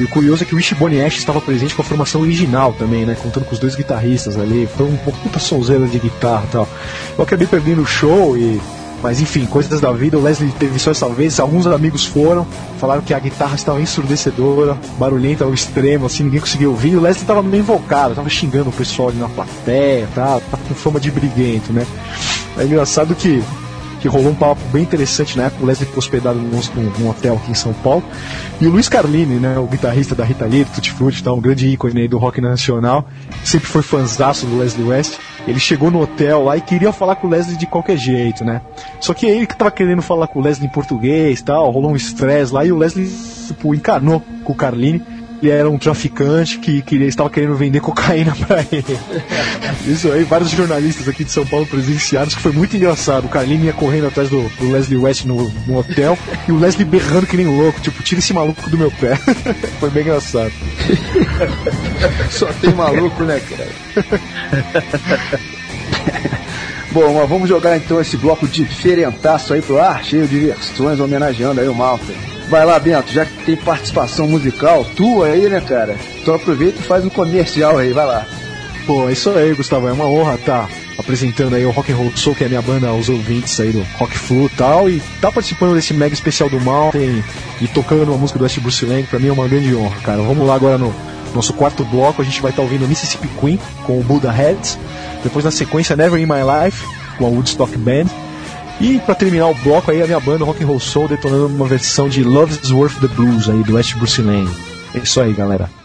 E o curioso é que o Ishi Boniash estava presente com a formação original também, né? Contando com os dois guitarristas ali. Foi um puta sonzeira de guitarra e tal. Eu acabei perdendo o show e mas enfim, coisas da vida. O Leslie teve só essa vez. Alguns amigos foram, falaram que a guitarra estava ensurdecedora, barulhenta ao extremo, assim, ninguém conseguia ouvir. O Leslie estava meio invocado, estava xingando o pessoal ali na plateia, tá? Tava com fama de briguento, né? É engraçado que que rolou um papo bem interessante na época. O Leslie ficou hospedado num, num, hotel aqui em São Paulo. E o Luiz Carlini, né, o guitarrista da Rita Lee, do Tutti Frutti, tá, um grande ícone do rock nacional, sempre foi fãzaço do Leslie West. Ele chegou no hotel lá e queria falar com o Leslie de qualquer jeito, né? Só que ele que tava querendo falar com o Leslie em português tal, rolou um estresse lá e o Leslie, tipo, encarnou com o Carlini ele era um traficante que queria, estava querendo vender cocaína para ele. Isso aí, vários jornalistas aqui de São Paulo presenciaram, que foi muito engraçado. O Carlinho ia correndo atrás do, do Leslie West no, no, hotel e o Leslie berrando que nem louco, tipo, tira esse maluco do meu pé. foi bem engraçado. Só tem maluco, né, cara? Bom, mas vamos jogar então esse bloco diferentaço aí pro ar, cheio de versões, homenageando aí o Malta. Vai lá, Bento, já que tem participação musical tua aí, né, cara? Então aproveita e faz um comercial aí, vai lá. Pô, é isso aí, Gustavo. É uma honra estar tá apresentando aí o Rock and Roll Soul, que é a minha banda aos ouvintes aí do Rock Flu e tal, e tá participando desse mega especial do Mountain e tocando uma música do West Bruce Lang, pra mim é uma grande honra, cara. Vamos lá agora no nosso quarto bloco, a gente vai estar tá ouvindo Mississippi Queen com o Buddha Heads, depois na sequência Never in My Life com a Woodstock Band, e para terminar o bloco aí a minha banda Rock and Roll Soul detonando uma versão de Love's Worth the Blues aí do West Bruce Lang. É isso aí, galera.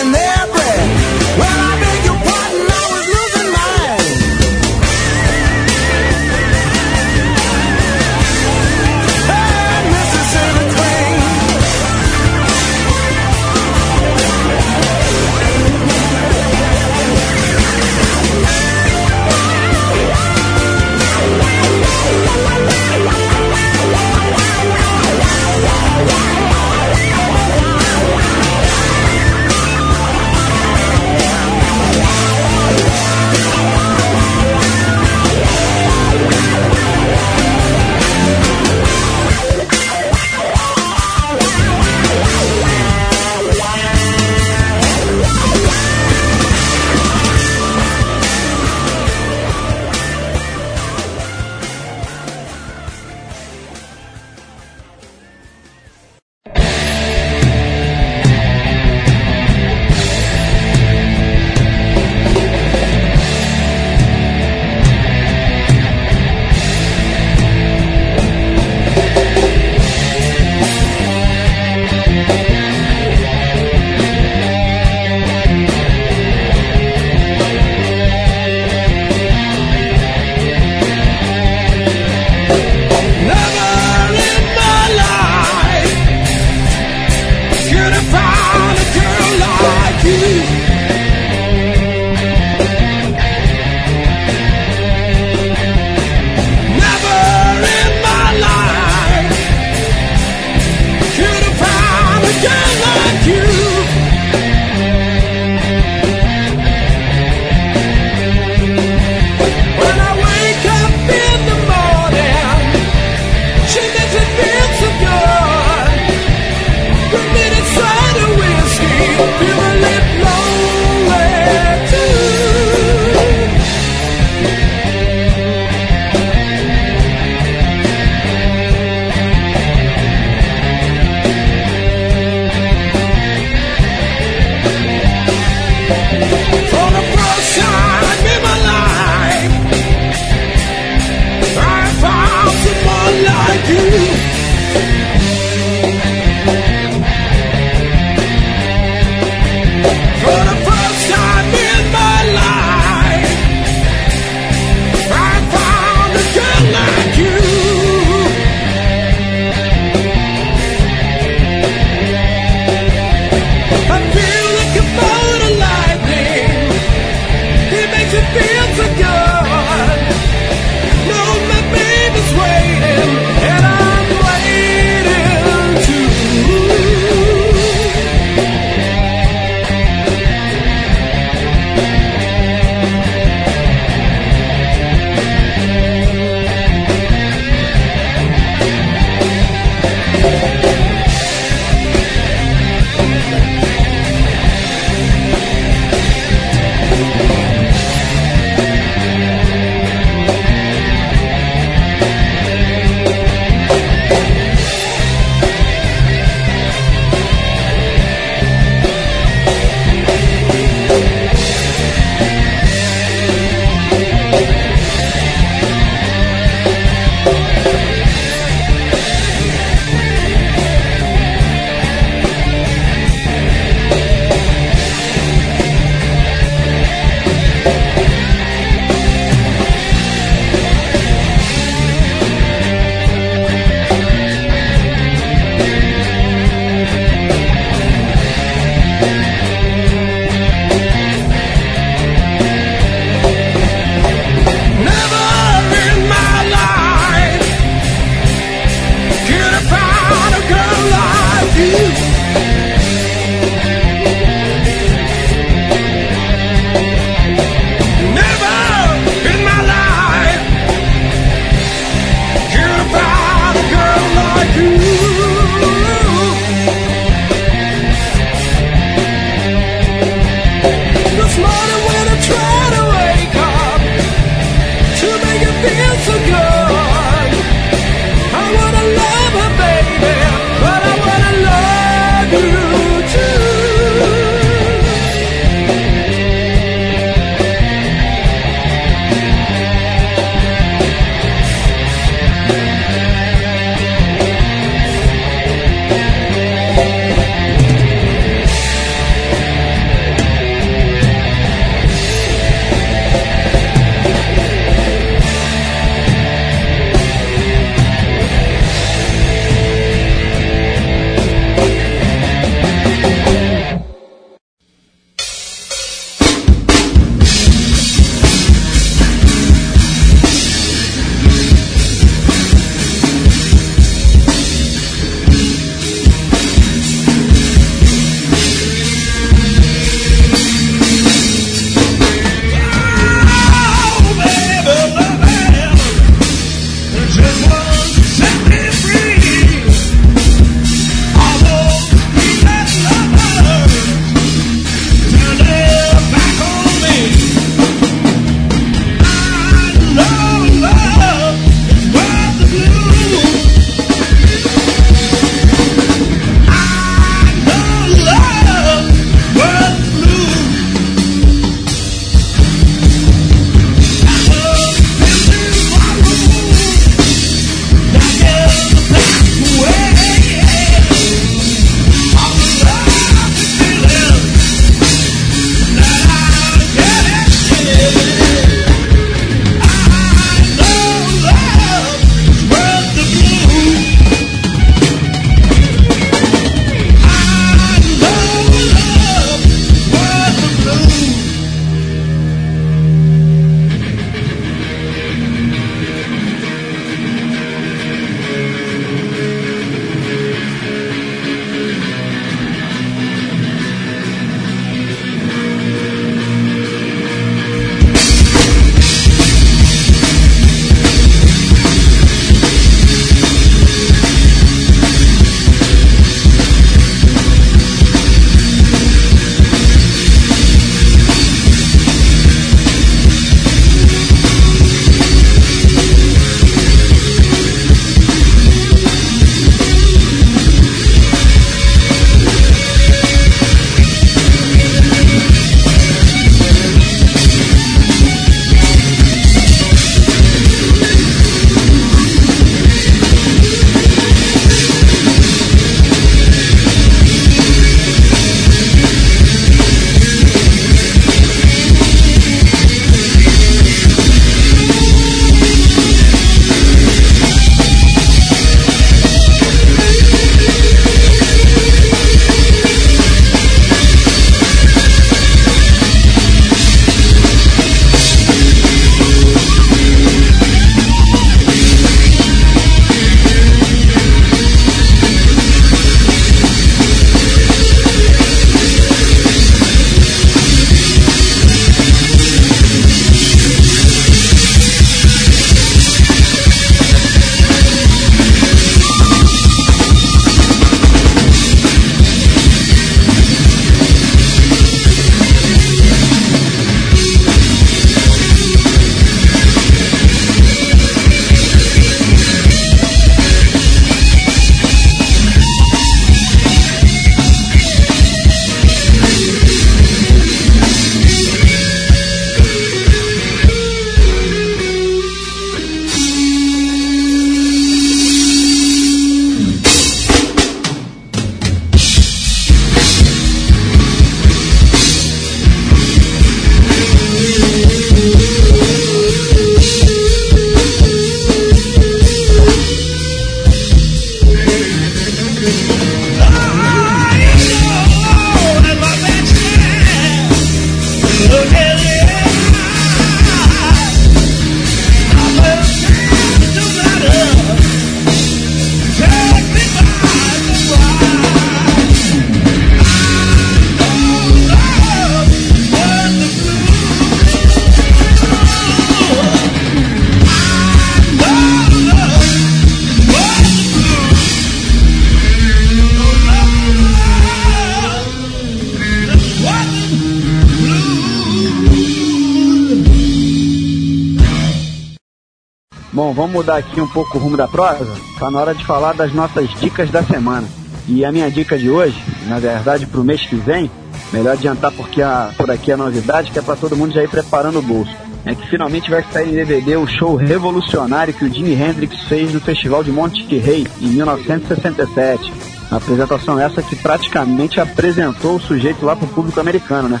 Mudar aqui um pouco o rumo da prosa. Tá na hora de falar das nossas dicas da semana. E a minha dica de hoje, na verdade, para o mês que vem, melhor adiantar porque a, por aqui a novidade que é para todo mundo já ir preparando o bolso. É que finalmente vai sair em DVD o show revolucionário que o Jimi Hendrix fez no Festival de Monte Rei em 1967. Uma apresentação essa que praticamente apresentou o sujeito lá para o público americano, né?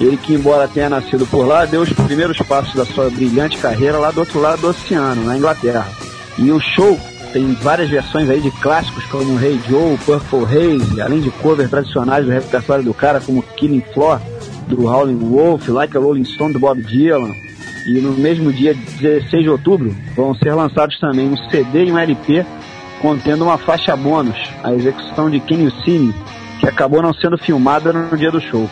Ele que, embora tenha nascido por lá, deu os primeiros passos da sua brilhante carreira lá do outro lado do oceano, na Inglaterra. E o show tem várias versões aí de clássicos como Hey Joe, Purple Haze, além de covers tradicionais do repertório do cara como Killing Floor, do Howling Wolf, Like a Rolling Stone do Bob Dylan. E no mesmo dia, 16 de outubro, vão ser lançados também um CD e um LP contendo uma faixa bônus, a execução de See Me, que acabou não sendo filmada no dia do show.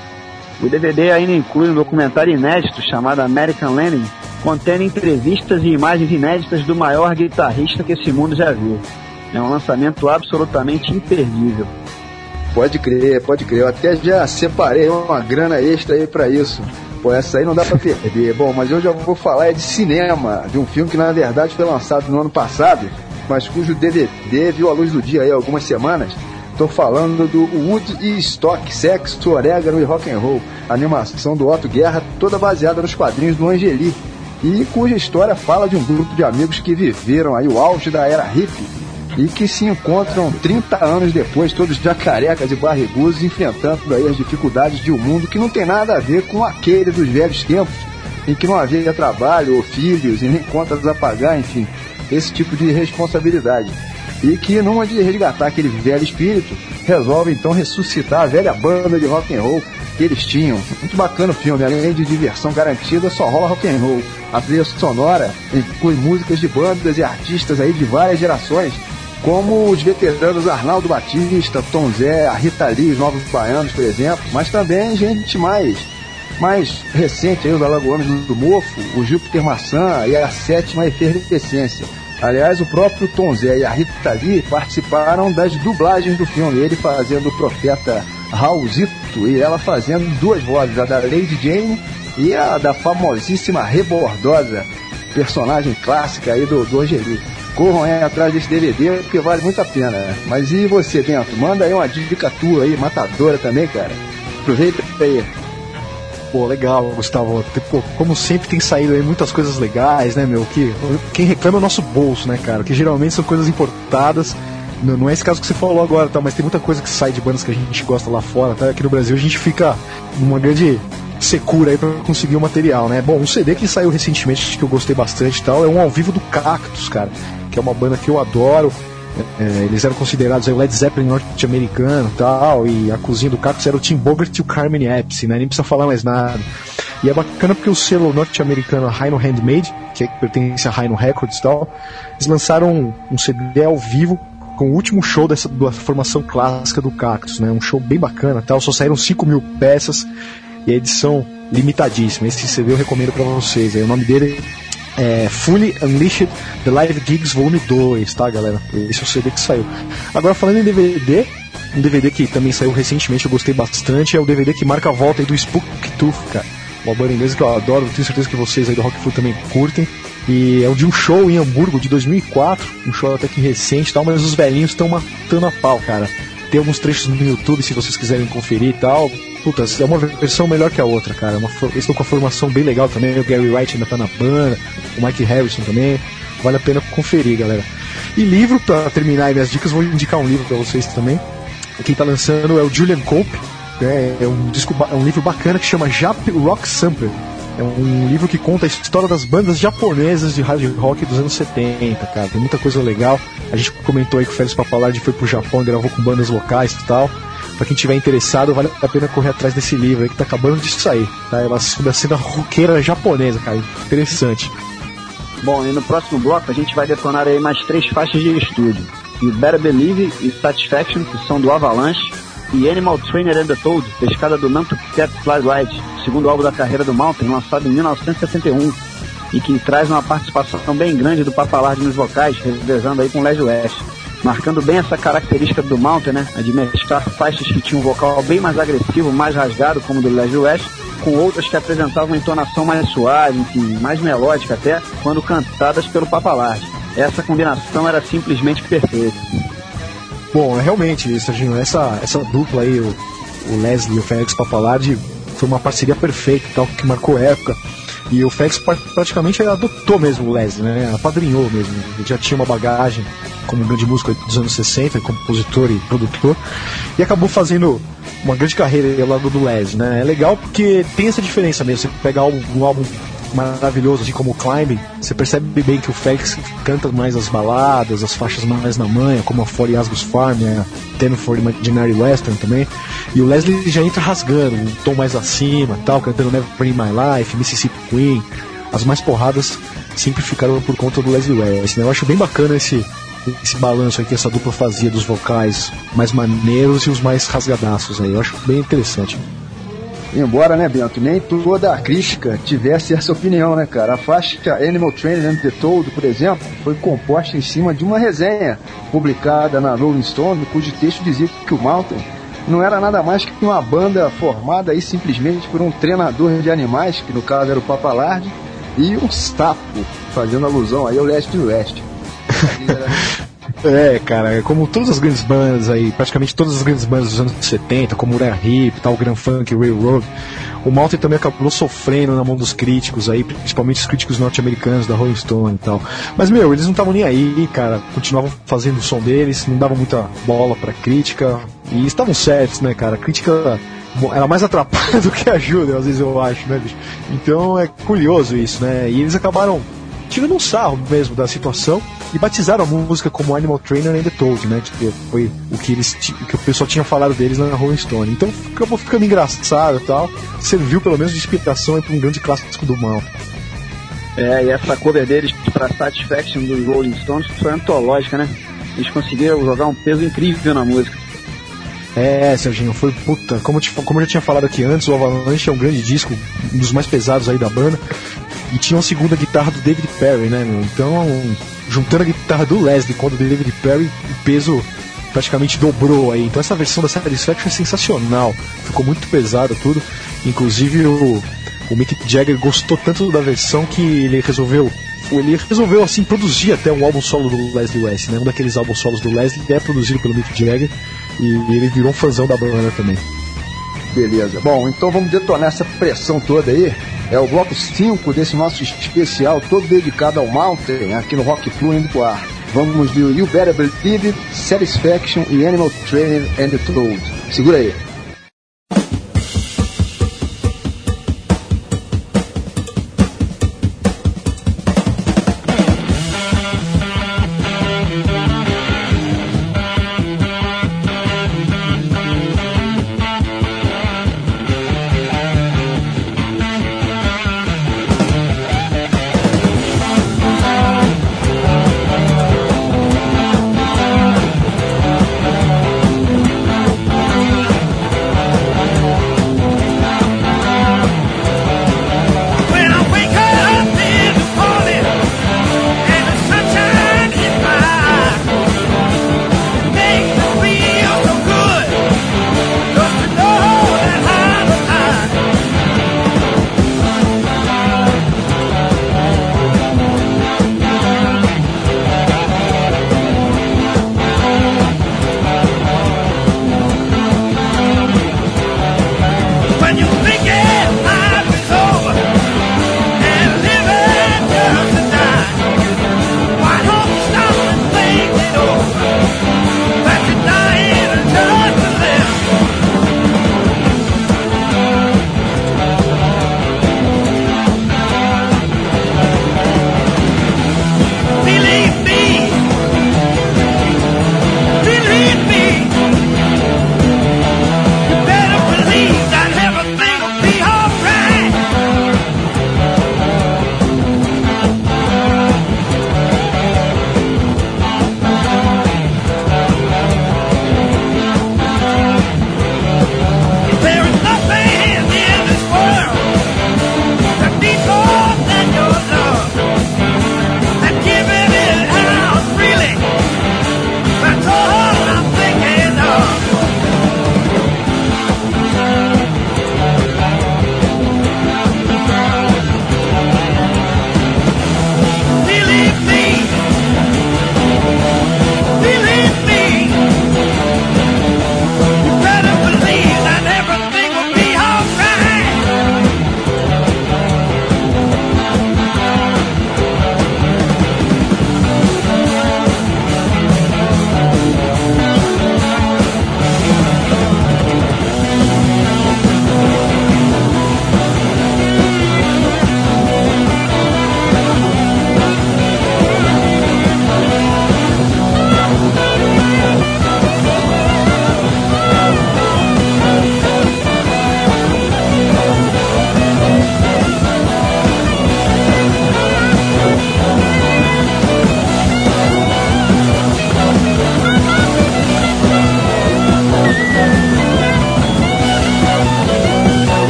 O DVD ainda inclui um documentário inédito chamado American Lenin, contendo entrevistas e imagens inéditas do maior guitarrista que esse mundo já viu. É um lançamento absolutamente imperdível. Pode crer, pode crer. Eu até já separei uma grana extra aí para isso. Pô, essa aí não dá pra perder. Bom, mas hoje eu vou falar é de cinema, de um filme que na verdade foi lançado no ano passado, mas cujo DVD viu a luz do dia aí há algumas semanas Estou falando do Wood e Stock, Sexo, Orégano e Rock and Roll, animação do Otto Guerra, toda baseada nos quadrinhos do Angeli, e cuja história fala de um grupo de amigos que viveram aí o auge da era hippie e que se encontram 30 anos depois, todos já carecas e barrigudos, enfrentando aí as dificuldades de um mundo que não tem nada a ver com aquele dos velhos tempos, em que não havia trabalho ou filhos e nem contas a pagar, enfim, esse tipo de responsabilidade e que, numa de resgatar aquele velho espírito, resolve então ressuscitar a velha banda de rock and roll que eles tinham. Muito bacana o filme, além de diversão garantida, só rola rock and roll. A trilha sonora inclui músicas de bandas e artistas aí de várias gerações, como os veteranos Arnaldo Batista, Tom Zé, a Rita Lee, os Novos Baianos, por exemplo, mas também gente mais mais recente aí, os Alagoanos do Mofo, o Júpiter Maçã e a sétima efervescência. Aliás, o próprio Tom Zé e a Rita Lee participaram das dublagens do filme, ele fazendo o profeta Raulzito e ela fazendo duas vozes, a da Lady Jane e a da famosíssima Rebordosa, personagem clássica aí do, do Angeli. Corram aí atrás desse DVD porque vale muito a pena. Mas e você, Bento? Manda aí uma dica tua aí, matadora também, cara. Aproveita aí. Pô, legal, Gustavo. Tipo, como sempre tem saído aí muitas coisas legais, né, meu? Que quem reclama é o nosso bolso, né, cara? Que geralmente são coisas importadas. Não, não é esse caso que você falou agora, tá? Mas tem muita coisa que sai de bandas que a gente gosta lá fora, tá? Aqui no Brasil a gente fica numa grande secura aí para conseguir o material, né? Bom, um CD que saiu recentemente que eu gostei bastante e tal é um ao vivo do Cactus, cara, que é uma banda que eu adoro. É, eles eram considerados o Led Zeppelin norte-americano tal, e a cozinha do Cactus era o Tim Bogert e o Carmen Epps, né? Nem precisa falar mais nada. E é bacana porque o selo norte-americano Rhino Handmade, que, é, que pertence a Rhino Records e tal, eles lançaram um, um CD ao vivo com o último show dessa da formação clássica do Cactus, né? Um show bem bacana, tal. Só saíram 5 mil peças e a edição limitadíssima. Esse CD eu recomendo para vocês. Aí, o nome dele é, Fully Unleashed The Live Gigs Volume 2, tá, galera? Esse é o CD que saiu. Agora, falando em DVD, um DVD que também saiu recentemente, eu gostei bastante, é o DVD que marca a volta aí do Spook Tooth, cara. Uma banda inglesa que eu adoro, tenho certeza que vocês aí do Rock também curtem. E é de um show em Hamburgo de 2004, um show até que recente tal, mas os velhinhos estão matando a pau, cara. Tem alguns trechos no YouTube se vocês quiserem conferir e tal. Puta, é uma versão melhor que a outra, cara. Uma, eles estão com a formação bem legal também. O Gary Wright ainda tá na banda, o Mike Harrison também. Vale a pena conferir, galera. E livro, para terminar minhas dicas, vou indicar um livro para vocês também. Quem tá lançando é o Julian Cope. Né? É um, disco, é um livro bacana que chama Jap Rock Sampler. É um livro que conta a história das bandas japonesas de hard rock dos anos 70, cara. Tem muita coisa legal. A gente comentou aí que o Félix Papalard foi pro Japão, gravou com bandas locais e tal. Pra quem tiver interessado, vale a pena correr atrás desse livro aí que tá acabando de sair. Tá? Ela sobre a cena roqueira japonesa, cara. Interessante. Bom, e no próximo bloco a gente vai detonar aí mais três faixas de estúdio. E Better Believe e Satisfaction, que são do Avalanche, e Animal Trainer and the Toad, pescada do Nantucket Fly Ride, segundo álbum da carreira do Mountain, lançado em 1971, e que traz uma participação bem grande do Papalard nos vocais, revezando aí com Les West. Marcando bem essa característica do Mountain, né? A de mesclar faixas que tinham um vocal bem mais agressivo, mais rasgado, como o do Les West, com outras que apresentavam uma entonação mais suave, enfim, mais melódica até, quando cantadas pelo Papalard. Essa combinação era simplesmente perfeita. Bom, é realmente, Serginho, essa, essa dupla aí, o, o Leslie e o Félix Papalard, foi uma parceria perfeita, tal, que marcou época. E o Félix praticamente adotou mesmo o Leslie, né? Apadrinhou mesmo. Ele já tinha uma bagagem como grande músico dos anos 60, compositor e produtor, e acabou fazendo uma grande carreira ao do Leslie, né? É legal porque tem essa diferença mesmo. Você pegar um álbum maravilhoso, assim como o Climbing, você percebe bem que o Félix canta mais as baladas, as faixas mais na manha, como a For Asgos Farm, a Ten for Imaginary Western também. E o Leslie já entra rasgando, um tom mais acima, tal, cantando Never In My Life, Mississippi Queen. As mais porradas sempre ficaram por conta do Leslie West. Né? Eu acho bem bacana esse, esse balanço aí que essa dupla fazia dos vocais mais maneiros e os mais rasgadaços aí. Eu acho bem interessante. Embora, né, Bento, nem toda a crítica tivesse essa opinião, né, cara? A faixa Animal Training and the Toad, por exemplo, foi composta em cima de uma resenha publicada na Rolling Stone, cujo texto dizia que o Mountain não era nada mais que uma banda formada aí simplesmente por um treinador de animais, que no caso era o Papalard, e um sapo, fazendo alusão aí ao leste do oeste. É, cara, como todas as grandes bandas aí, praticamente todas as grandes bandas dos anos 70, como Rare Hip, tal, Grand Funk, Railroad, o Mountain também acabou sofrendo na mão dos críticos aí, principalmente os críticos norte-americanos da Rolling Stone e tal. Mas, meu, eles não estavam nem aí, cara, continuavam fazendo o som deles, não davam muita bola pra crítica, e estavam certos, né, cara, a crítica era mais atrapalha do que ajuda, às vezes eu acho, né, bicho? Então é curioso isso, né, e eles acabaram tirando um sarro mesmo da situação e batizaram a música como Animal Trainer and the Toad, né? Que foi o que eles que o pessoal tinha falado deles na Rolling Stone. Então acabou ficando engraçado e tal. Serviu pelo menos de inspiração para um grande clássico do mal. É, e essa cover deles para Satisfaction dos Rolling Stones foi antológica, né? Eles conseguiram jogar um peso incrível na música. É, Serginho, foi puta. Como, como eu já tinha falado aqui antes, o Avalanche é um grande disco, um dos mais pesados aí da banda. E tinha uma segunda guitarra do David Perry, né? Então, juntando a guitarra do Leslie com a do David Perry, o peso praticamente dobrou aí. Então essa versão da Satisfaction é sensacional. Ficou muito pesada tudo. Inclusive o, o Mick Jagger gostou tanto da versão que ele resolveu ele resolveu assim produzir até um álbum solo do Leslie West, né? Um daqueles álbuns solos do Leslie é produzido pelo Mick Jagger e ele virou um fãzão da banda também. Beleza. Bom, então vamos detonar essa pressão toda aí. É o bloco 5 desse nosso especial, todo dedicado ao Mountain, aqui no Rock Flu indo pro ar. Vamos de You Better Believe Satisfaction e Animal Training and the Toad. Segura aí.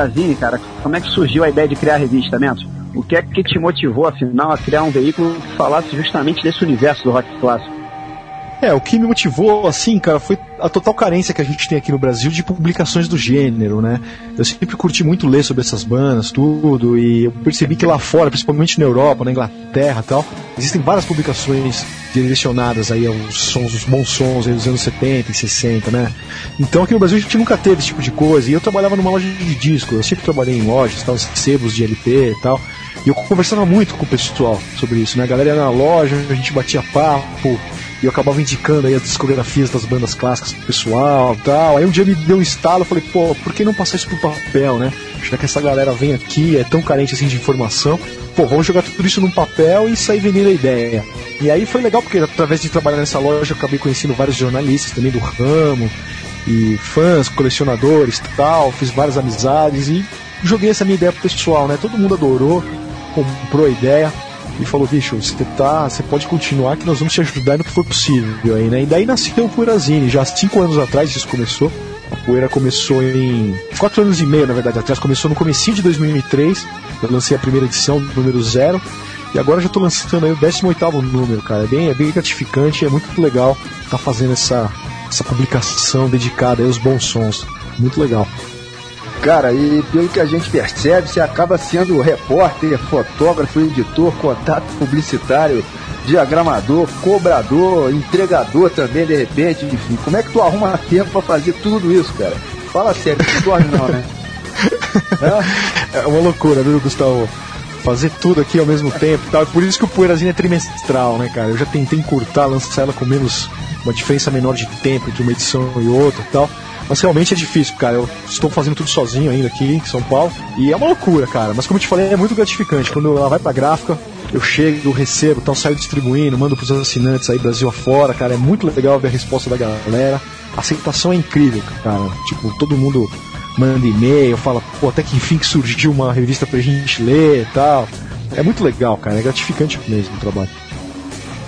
Poeirazine, cara, como é que surgiu a ideia de criar a revista, Mentos? O que é que te motivou, afinal, a criar um veículo que falasse justamente desse universo do rock clássico? É, o que me motivou, assim, cara, foi a total carência que a gente tem aqui no Brasil de publicações do gênero, né? Eu sempre curti muito ler sobre essas bandas, tudo, e eu percebi que lá fora, principalmente na Europa, na Inglaterra e tal, existem várias publicações direcionadas aí aos sons, os bons sons dos anos 70 e 60, né? Então aqui no Brasil a gente nunca teve esse tipo de coisa, e eu trabalhava numa loja de disco, eu sempre trabalhei em lojas, tal, sebos de LP e tal, e eu conversava muito com o pessoal sobre isso, né? A galera ia na loja, a gente batia papo, e eu acabava indicando aí as discografias das bandas clássicas pro pessoal tal. Aí um dia me deu um estalo, eu falei, pô, por que não passar isso pro papel, né? Já que essa galera vem aqui, é tão carente assim de informação, pô, vamos jogar tudo isso num papel e sair vendendo a ideia. E aí foi legal porque através de trabalhar nessa loja eu acabei conhecendo vários jornalistas também do ramo, e fãs, colecionadores tal, fiz várias amizades e joguei essa minha ideia pro pessoal, né? Todo mundo adorou, comprou a ideia e falou, bicho, você tá, você pode continuar que nós vamos te ajudar no que for possível aí, né? E daí nasceu o Poeirazine, já cinco anos atrás isso começou. A Poeira começou em quatro anos e meio, na verdade, atrás começou no comecinho de 2003. Eu lancei a primeira edição, número zero. E agora já tô lançando aí o 18 número, cara. É bem, é bem gratificante, é muito legal estar tá fazendo essa, essa publicação dedicada aos bons sons. Muito legal. Cara, e pelo que a gente percebe, você acaba sendo repórter, fotógrafo, editor, contato publicitário, diagramador, cobrador, entregador também, de repente, enfim. Como é que tu arruma tempo pra fazer tudo isso, cara? Fala sério, não dorme não, né? é uma loucura, viu, Gustavo? Fazer tudo aqui ao mesmo tempo e tal. Por isso que o Poeirazinho é trimestral, né, cara? Eu já tentei encurtar, lançar ela com menos. uma diferença menor de tempo entre uma edição e outra e tal. Mas realmente é difícil, cara. Eu estou fazendo tudo sozinho ainda aqui em São Paulo. E é uma loucura, cara. Mas como eu te falei, é muito gratificante. Quando ela vai pra gráfica, eu chego, recebo, então saio distribuindo, mando pros assinantes aí Brasil afora, cara. É muito legal ver a resposta da galera. A aceitação é incrível, cara. Tipo, todo mundo manda e-mail, fala, pô, até que enfim que surgiu uma revista pra gente ler e tal. É muito legal, cara. É gratificante mesmo o trabalho.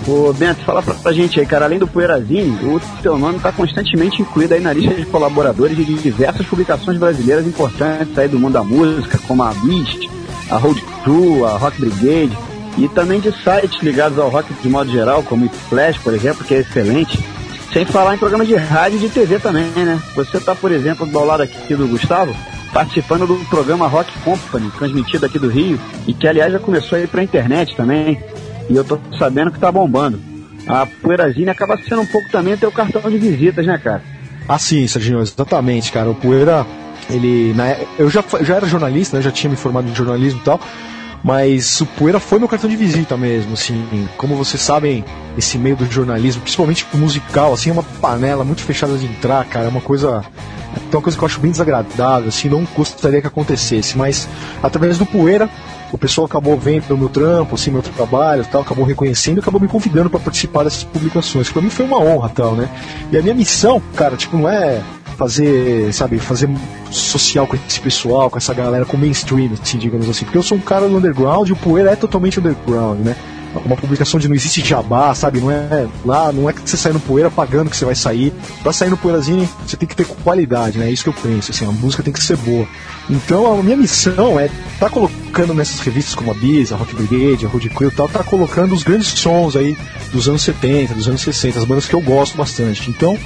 Ô Bento, fala pra, pra, gente aí, cara, além do Poeirazine, o teu nome está constantemente incluído aí na lista de colaboradores de diversas publicações brasileiras importantes aí do mundo da música, como a Beast, a Road Crew, a Rock Brigade, e também de sites ligados ao rock de modo geral, como o Flash, por exemplo, que é excelente. Sem falar em programas de rádio e de TV também, né? Você está, por exemplo, do lado aqui do Gustavo, participando do programa Rock Company, transmitido aqui do Rio, e que aliás já começou a ir pra internet também. E eu tô sabendo que tá bombando. A Poeirazine acaba sendo um pouco também teu cartão de visitas, né, cara? Ah, sim, Serginho, exatamente, cara. O Poeira, ele. Na, eu já, já era jornalista, né? Já tinha me formado em jornalismo e tal. Mas o Poeira foi meu cartão de visita mesmo, assim. Como vocês sabem, esse meio do jornalismo, principalmente musical, assim, é uma panela muito fechada de entrar, cara. É uma coisa. É uma coisa que eu acho bem desagradável, assim, não gostaria que acontecesse. Mas através do Poeira, o pessoal acabou vendo meu trampo, assim, meu trabalho tal, acabou reconhecendo acabou me convidando para participar dessas publicações. Para mim foi uma honra tal, né? E a minha missão, cara, tipo, não é fazer, sabe, fazer social com esse pessoal, com essa galera, com mainstream, assim, digamos assim. Porque eu sou um cara do underground e o Poeira é totalmente underground, né? uma publicação de não existe jabá, sabe? Não é lá, não é que você sai no poeira pagando que você vai sair. Pra sair no poeirazinho, você tem que ter qualidade, né? É isso que eu penso, assim, a música tem que ser boa. Então a minha missão é tá colocando nessas revistas como a Biz, a Rock Brigade, a Road Crew e tal, tá colocando os grandes sons aí dos anos 70, dos anos 60, as bandas que eu gosto bastante. Então,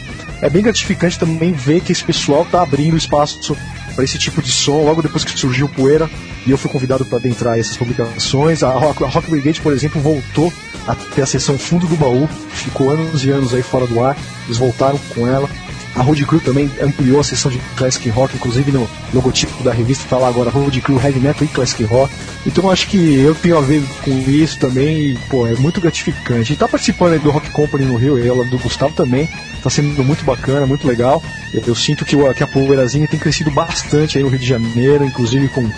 é bem gratificante também ver que esse pessoal tá abrindo espaço para esse tipo de som, logo depois que surgiu Poeira, e eu fui convidado para adentrar essas publicações. A Rock, a Rock Brigade, por exemplo, voltou a ter a seção fundo do baú, ficou anos e anos aí fora do ar, eles voltaram com ela. A Road Crew também ampliou a seção de Classic Rock, inclusive no logotipo da revista está lá agora Road Crew Heavy Metal e Classic Rock. Então acho que eu tenho a ver com isso também e, pô, é muito gratificante. E tá participando do Rock Company no Rio, ela do Gustavo também. Tá sendo muito bacana, muito legal. Eu, eu sinto que, que a Poeirazinha tem crescido bastante aí no Rio de Janeiro, inclusive com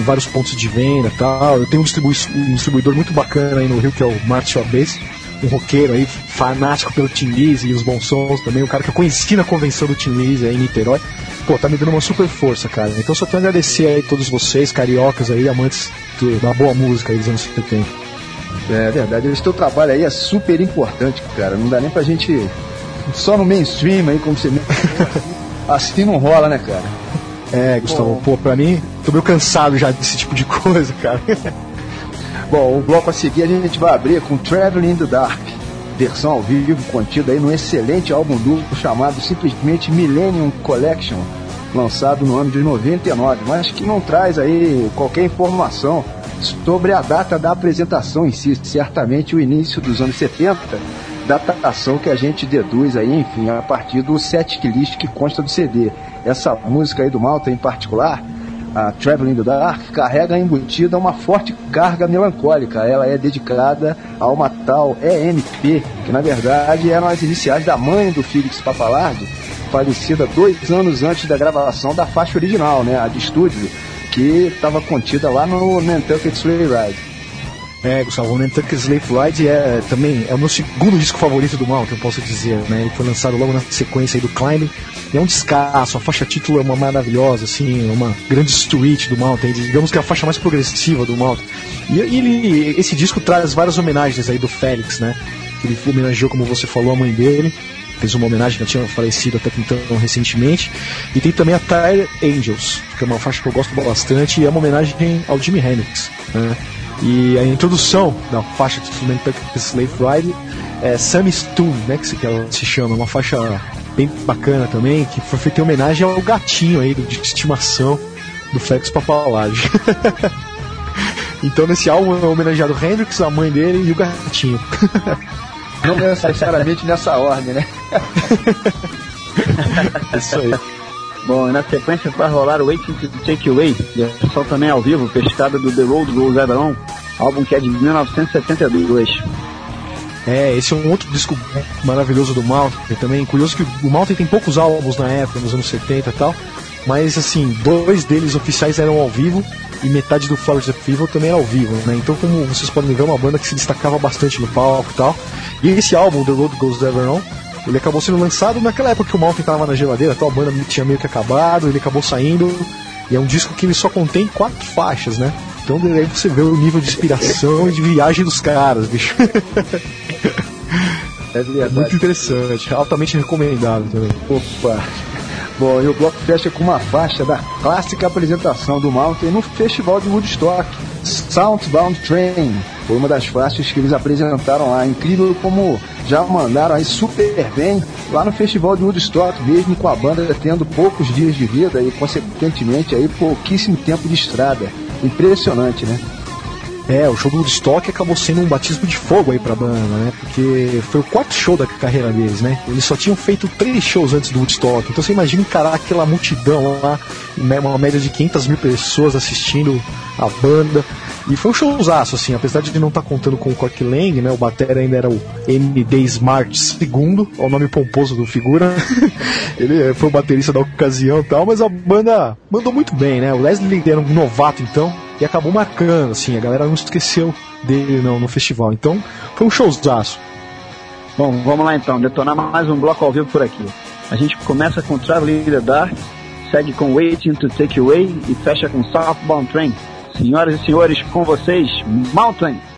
vários pontos de venda tal. Eu tenho um, distribu um distribuidor muito bacana aí no Rio, que é o Martin Abes um roqueiro aí, fanático pelo Tim Lizzy e os bons sons também, um cara que eu conheci na convenção do Tim Lizzy aí em Niterói. Pô, tá me dando uma super força, cara. Então só tenho a agradecer aí a todos vocês, cariocas aí, amantes do, da boa música aí dos anos 70. É verdade, esse teu trabalho aí é super importante, cara. Não dá nem pra gente. Só no mainstream aí, como você assim não rola, né, cara? É, Gustavo, pô, pra mim, tô meio cansado já desse tipo de coisa, cara. Bom, o bloco a seguir a gente vai abrir com Traveling in the Dark, versão ao vivo contida aí no excelente álbum duplo chamado simplesmente Millennium Collection, lançado no ano de 99, mas que não traz aí qualquer informação sobre a data da apresentação em si, certamente o início dos anos 70, datação que a gente deduz aí, enfim, a partir do set list que consta do CD. Essa música aí do Malta em particular, a Traveling the Dark carrega embutida uma forte carga melancólica. Ela é dedicada a uma tal EMP, que na verdade eram as iniciais da mãe do Felix Pappalardi, falecida dois anos antes da gravação da faixa original, né, a de estúdio, que estava contida lá no Nantucket Sleigh Ride. É, Gustavo, o Nantucket Slave Ride é também é o meu segundo disco favorito do mal, que eu posso dizer, né? Ele foi lançado logo na sequência do Climbing. É um descasso, a faixa título é uma maravilhosa, assim, é uma grande street do Mountain, digamos que é a faixa mais progressiva do Mountain. E, e ele, esse disco traz várias homenagens aí do Félix, né? Ele homenageou, como você falou, a mãe dele, fez uma homenagem que tinha falecido até então recentemente. E tem também a Tire Angels, que é uma faixa que eu gosto bastante e é uma homenagem ao Jimi Hendrix, né? E a introdução da faixa de instrumento Slave Ride é Sammy Stone, né, que, que ela se chama, uma faixa bem bacana também, que foi feita em homenagem ao gatinho aí de estimação do Flex Papalage. então nesse álbum é homenageado Hendrix, a mãe dele e o gatinho. Não necessariamente nessa ordem, né? Isso aí. Bom, e na sequência vai rolar o Waiting to Take Away, versão também ao vivo, pescada do The Road Goes Ever On, álbum que é de 1972. É, esse é um outro disco maravilhoso do Mountain também. Curioso que o Mountain tem poucos álbuns na época, nos anos 70 e tal, mas assim, dois deles oficiais eram ao vivo e metade do Flowers of Evil também era ao vivo, né? Então, como vocês podem ver, é uma banda que se destacava bastante no palco e tal. E esse álbum, The Road Goes Ever On, ele acabou sendo lançado naquela época que o Mountain estava na geladeira, tal, a banda tinha meio que acabado, ele acabou saindo. E é um disco que ele só contém quatro faixas, né? Então daí você vê o nível de inspiração e de viagem dos caras, bicho. É, é muito interessante, altamente recomendado também. Opa! Bom, e o bloco fecha com uma faixa da clássica apresentação do Mountain no Festival de Woodstock, Soundbound Train. Foi uma das faixas que eles apresentaram lá. Incrível como já mandaram aí super bem lá no Festival de Woodstock, mesmo com a banda tendo poucos dias de vida e, consequentemente, aí pouquíssimo tempo de estrada. Impressionante, né? É, o show do Woodstock acabou sendo um batismo de fogo aí pra banda, né? Porque foi o quarto show da carreira deles, né? Eles só tinham feito três shows antes do Woodstock. Então você imagina encarar aquela multidão lá, né? uma média de 500 mil pessoas assistindo a banda. E foi um showzaço, assim, apesar de não estar tá contando com o Cork Lang, né? O batera ainda era o MD Smart II, é o nome pomposo do figura. Ele foi o baterista da ocasião e tal, mas a banda mandou muito bem, né? O Leslie era um novato então, e acabou marcando, assim, a galera não esqueceu dele não, no festival. Então, foi um showzaço. Bom, vamos lá então, detonar mais um bloco ao vivo por aqui. A gente começa com Traveling in the Dark, segue com Waiting to Take Away e fecha com Southbound Train. Senhoras e senhores, com vocês, Mountain.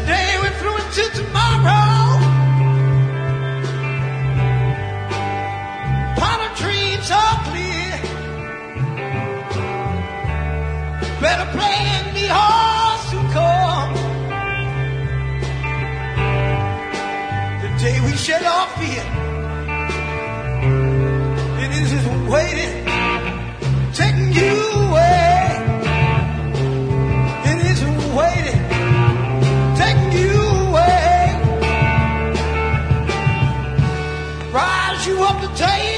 today, we're through until tomorrow. Part of dreams are clear. Better play. to.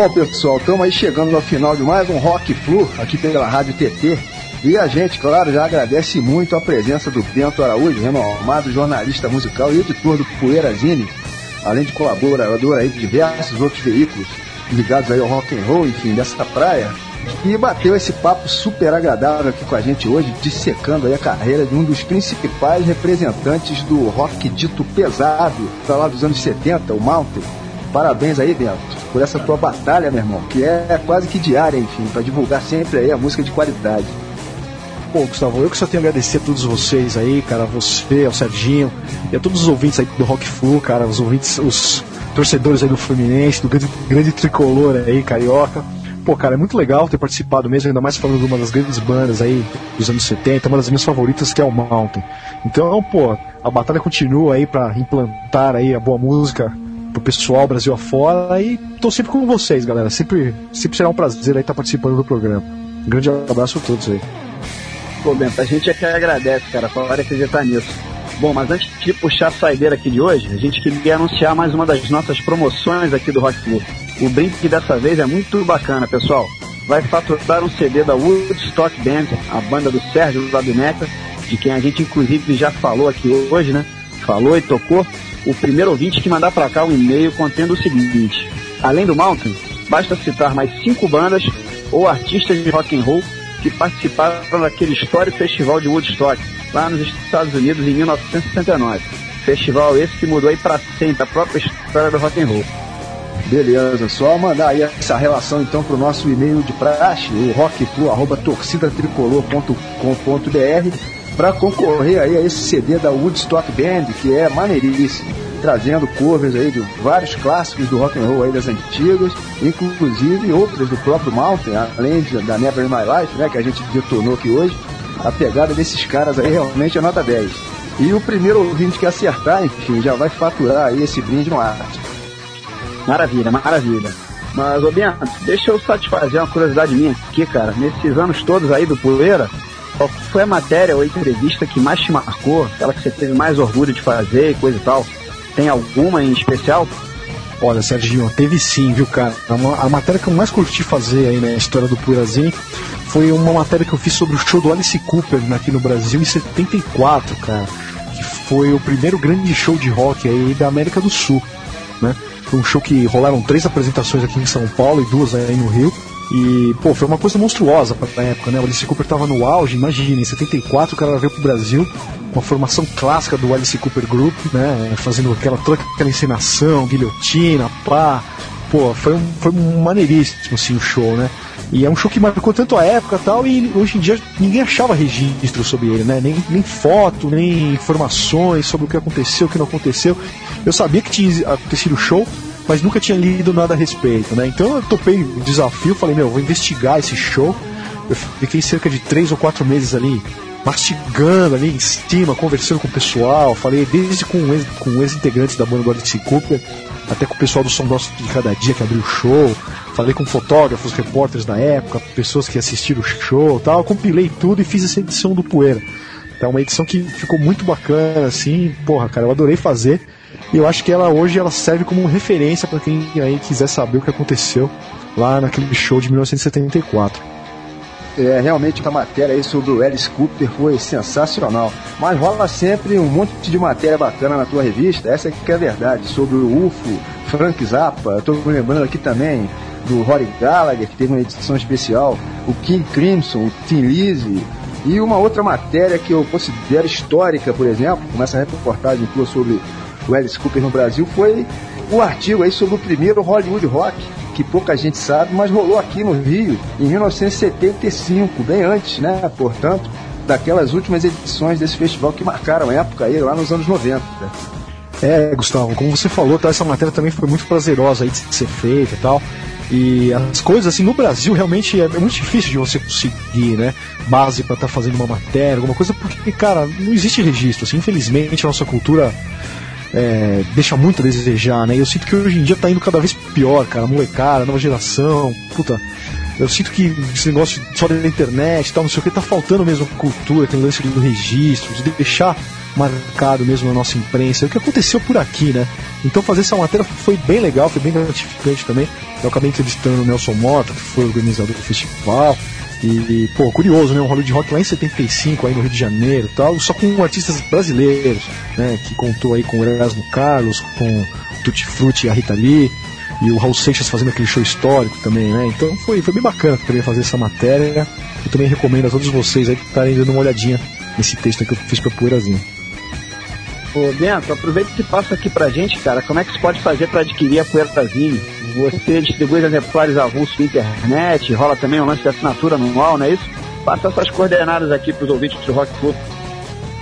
Bom, pessoal, estamos aí chegando no final de mais um Rock Flu aqui pela Rádio TT. E a gente, claro, já agradece muito a presença do Bento Araújo, renomado jornalista musical e editor do Poeira Zine, além de colaborador aí de diversos outros veículos ligados aí ao rock and roll, enfim, dessa praia. E bateu esse papo super agradável aqui com a gente hoje, dissecando aí a carreira de um dos principais representantes do rock dito pesado, lá dos anos 70, o Mountain. Parabéns aí, Bento, por essa tua batalha, meu irmão, que é quase que diária, enfim, para divulgar sempre aí a música de qualidade. Pô, Gustavo, eu que só tenho a agradecer a todos vocês aí, cara, você, ao Serginho, e a todos os ouvintes aí do Rock Flu, cara, os ouvintes, os torcedores aí do Fluminense, do grande, grande tricolor aí, carioca. Pô, cara, é muito legal ter participado mesmo, ainda mais falando de uma das grandes bandas aí dos anos 70, uma das minhas favoritas que é o Mountain. Então, pô, a batalha continua aí para implantar aí a boa música pro pessoal Brasil afora e tô sempre com vocês, galera. Sempre, sempre será um prazer aí estar participando do programa. Um grande abraço a todos aí. Pô, Bento, a gente é que agradece, cara, pode acreditar nisso. Bom, mas antes de puxar a saideira aqui de hoje, a gente queria anunciar mais uma das nossas promoções aqui do Rock Club. O brinde dessa vez é muito bacana, pessoal. Vai faturar um CD da Woodstock Band, a banda do Sérgio Labineca, de quem a gente inclusive já falou aqui hoje, né? Falou e tocou. O primeiro ouvinte que mandar para cá um e-mail contendo o seguinte: além do Mountain, basta citar mais cinco bandas ou artistas de rock and roll que participaram daquele histórico festival de Woodstock, lá nos Estados Unidos em 1969. Festival esse que mudou aí para sempre a própria história do rock and roll. Beleza, só mandar aí essa relação então pro nosso e-mail de praxe, o rockflu@torcidatricolor.com.br para concorrer aí a esse CD da Woodstock Band, que é maneiríssimo, trazendo covers aí de vários clássicos do rock and roll aí das antigas, inclusive outras do próprio Mountain, além de, da Never in My Life, né, que a gente detonou aqui hoje. A pegada desses caras aí realmente é nota 10. E o primeiro ouvinte que acertar, enfim, já vai faturar aí esse brinde no ar. Maravilha, maravilha. Mas, ô Bento, deixa eu satisfazer uma curiosidade minha aqui, cara. Nesses anos todos aí do Poeira, qual foi a matéria ou a entrevista que mais te marcou? Aquela que você teve mais orgulho de fazer e coisa e tal? Tem alguma em especial? Olha, Serginho, teve sim, viu, cara? A, a matéria que eu mais curti fazer aí na né, história do Purazinho foi uma matéria que eu fiz sobre o show do Alice Cooper aqui no Brasil em 74, cara. Que foi o primeiro grande show de rock aí da América do Sul, né? Foi um show que rolaram três apresentações aqui em São Paulo e duas aí no Rio. E, pô, foi uma coisa monstruosa pra época, né? O Alice Cooper tava no auge, imagina, em 74 o cara veio pro Brasil com a formação clássica do Alice Cooper Group, né? Fazendo aquela, toda aquela encenação, guilhotina, pá. Pô, foi um, foi maneiríssimo, assim, o show, né? E é um show que marcou tanto a época tal, e hoje em dia ninguém achava registro sobre ele, né? Nem, nem foto, nem informações sobre o que aconteceu, o que não aconteceu. Eu sabia que tinha acontecido o show, mas nunca tinha lido nada a respeito, né? Então eu topei o desafio, falei, meu, vou investigar esse show. Eu fiquei cerca de três ou quatro meses ali mastigando ali em cima, conversando com o pessoal. Falei desde com, com ex-integrantes da banda do Alice Cooper, até com o pessoal do Som Nosso de Cada Dia que abriu o show. Falei com fotógrafos, repórteres da época, pessoas que assistiram o show tal. Compilei tudo e fiz essa edição do Poeira. Então, uma edição que ficou muito bacana, assim. Porra, cara, eu adorei fazer. E eu acho que ela hoje ela serve como referência para quem aí quiser saber o que aconteceu lá naquele show de 1974. É, realmente a matéria aí sobre o Alice Cooper foi sensacional. Mas rola sempre um monte de matéria bacana na tua revista, essa aqui que é a verdade, sobre o UFO, Frank Zappa, estou me lembrando aqui também do Rory Gallagher, que teve uma edição especial, o King Crimson, o Tim Lizzy, e uma outra matéria que eu considero histórica, por exemplo, como essa reportagem tua sobre o Alice Cooper no Brasil, foi o artigo aí sobre o primeiro Hollywood Rock, que pouca gente sabe, mas rolou aqui no Rio em 1975, bem antes, né? Portanto, daquelas últimas edições desse festival que marcaram a época aí, lá nos anos 90. É, Gustavo, como você falou, tá, essa matéria também foi muito prazerosa aí de ser feita e tal. E as coisas, assim, no Brasil realmente é, muito difícil de você conseguir, né? Base para estar tá fazendo uma matéria, alguma coisa, porque, cara, não existe registro. Assim, infelizmente, a nossa cultura é, deixa muito a desejar, né? Eu sinto que hoje em dia tá indo cada vez pior, cara. Molecada, nova geração, puta. Eu sinto que esse negócio só da internet tal, não sei o que, tá faltando mesmo cultura, tem lance do registro, de deixar marcado mesmo na nossa imprensa, o que aconteceu por aqui, né? Então fazer essa matéria foi bem legal, foi bem gratificante também. Eu acabei entrevistando o Nelson Mota, que foi organizador do festival. E, pô, curioso, né? Um de rock lá em 75, aí no Rio de Janeiro e tal, só com artistas brasileiros, né? Que contou aí com o Erasmo Carlos, com Tutti Frutti e a Rita Lee, e o Raul Seixas fazendo aquele show histórico também, né? Então foi, foi bem bacana também fazer essa matéria. Eu também recomendo a todos vocês aí que estarem dando uma olhadinha nesse texto que eu fiz pra Poeirazinha. Ô Bento, aproveita e passa aqui pra gente, cara, como é que se pode fazer para adquirir a Poeirazinha? Você distribui exemplares avulsos na internet, rola também um lance de assinatura anual, não é isso? Passa essas coordenadas aqui pros ouvintes do Rock Club.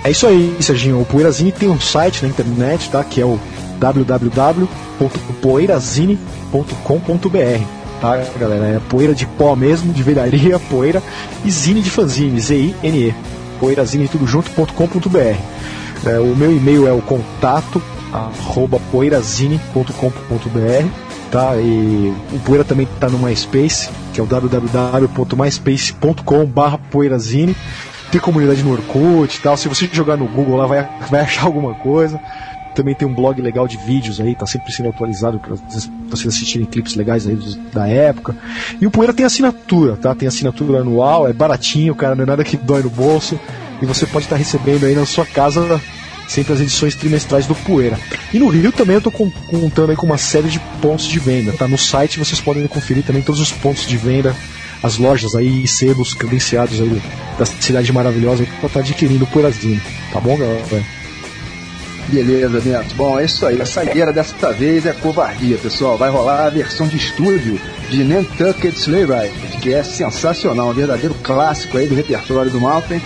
É isso aí, Serginho. O Poeirazine tem um site na internet, tá? Que é o www.poeirazine.com.br tá, galera? É poeira de pó mesmo, de velharia, poeira e zine de fanzine, Z-I-N-E. Poeirazine tudo junto.com.br. É, o meu e-mail é o contato arroba poeirazine.com.br tá? E o Poeira também está no MySpace, que é o www.myspace.com barra poeirazine. Tem comunidade no Orkut e tal. Se você jogar no Google lá, vai, vai achar alguma coisa. Também tem um blog legal de vídeos aí, tá sempre sendo atualizado para vocês assistirem clipes legais aí da época. E o Poeira tem assinatura, tá? Tem assinatura anual, é baratinho, cara, não é nada que dói no bolso. E você pode estar tá recebendo aí na sua casa sempre as edições trimestrais do Poeira. E no Rio também eu estou contando aí com uma série de pontos de venda, tá? No site vocês podem conferir também todos os pontos de venda, as lojas aí, sebos credenciados aí da cidade maravilhosa para estar adquirindo o Poeirazinho, tá bom, galera? Beleza, Neto. Bom, é isso aí. A saideira dessa vez é covardia, pessoal. Vai rolar a versão de estúdio de Nantucket Sleigh Ride, que é sensacional, um verdadeiro clássico aí do repertório do Malcolm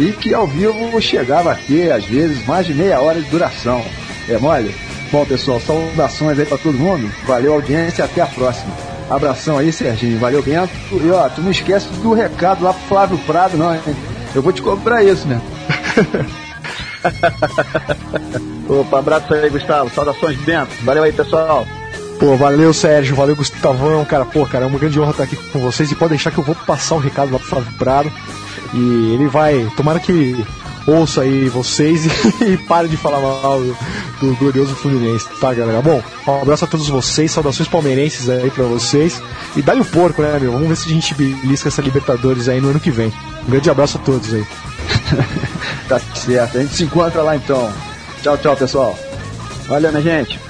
e que ao vivo chegava a ter, às vezes, mais de meia hora de duração. É mole? Bom, pessoal, saudações aí para todo mundo. Valeu, audiência, até a próxima. Abração aí, Serginho. Valeu, Bento. E ó, tu não esquece do recado lá pro Flávio Prado, não, hein? Eu vou te cobrar isso, né? Opa, abraço aí, Gustavo. Saudações, Bento. Valeu aí, pessoal. Pô, valeu, Sérgio. Valeu, Gustavão. Cara, pô, cara, é uma grande honra estar aqui com vocês. E pode deixar que eu vou passar o recado lá pro Flávio Prado. E ele vai. Tomara que ouça aí vocês e, e pare de falar mal do, do, glorioso Fluminense, tá, galera? Bom, um abraço a todos vocês, saudações palmeirenses aí pra vocês. E dá-lhe o porco, né, meu? Vamos ver se a gente belisca essa Libertadores aí no ano que vem. Um grande abraço a todos aí. tá certo, a gente se encontra lá então. Tchau, tchau, pessoal. Valeu, minha gente.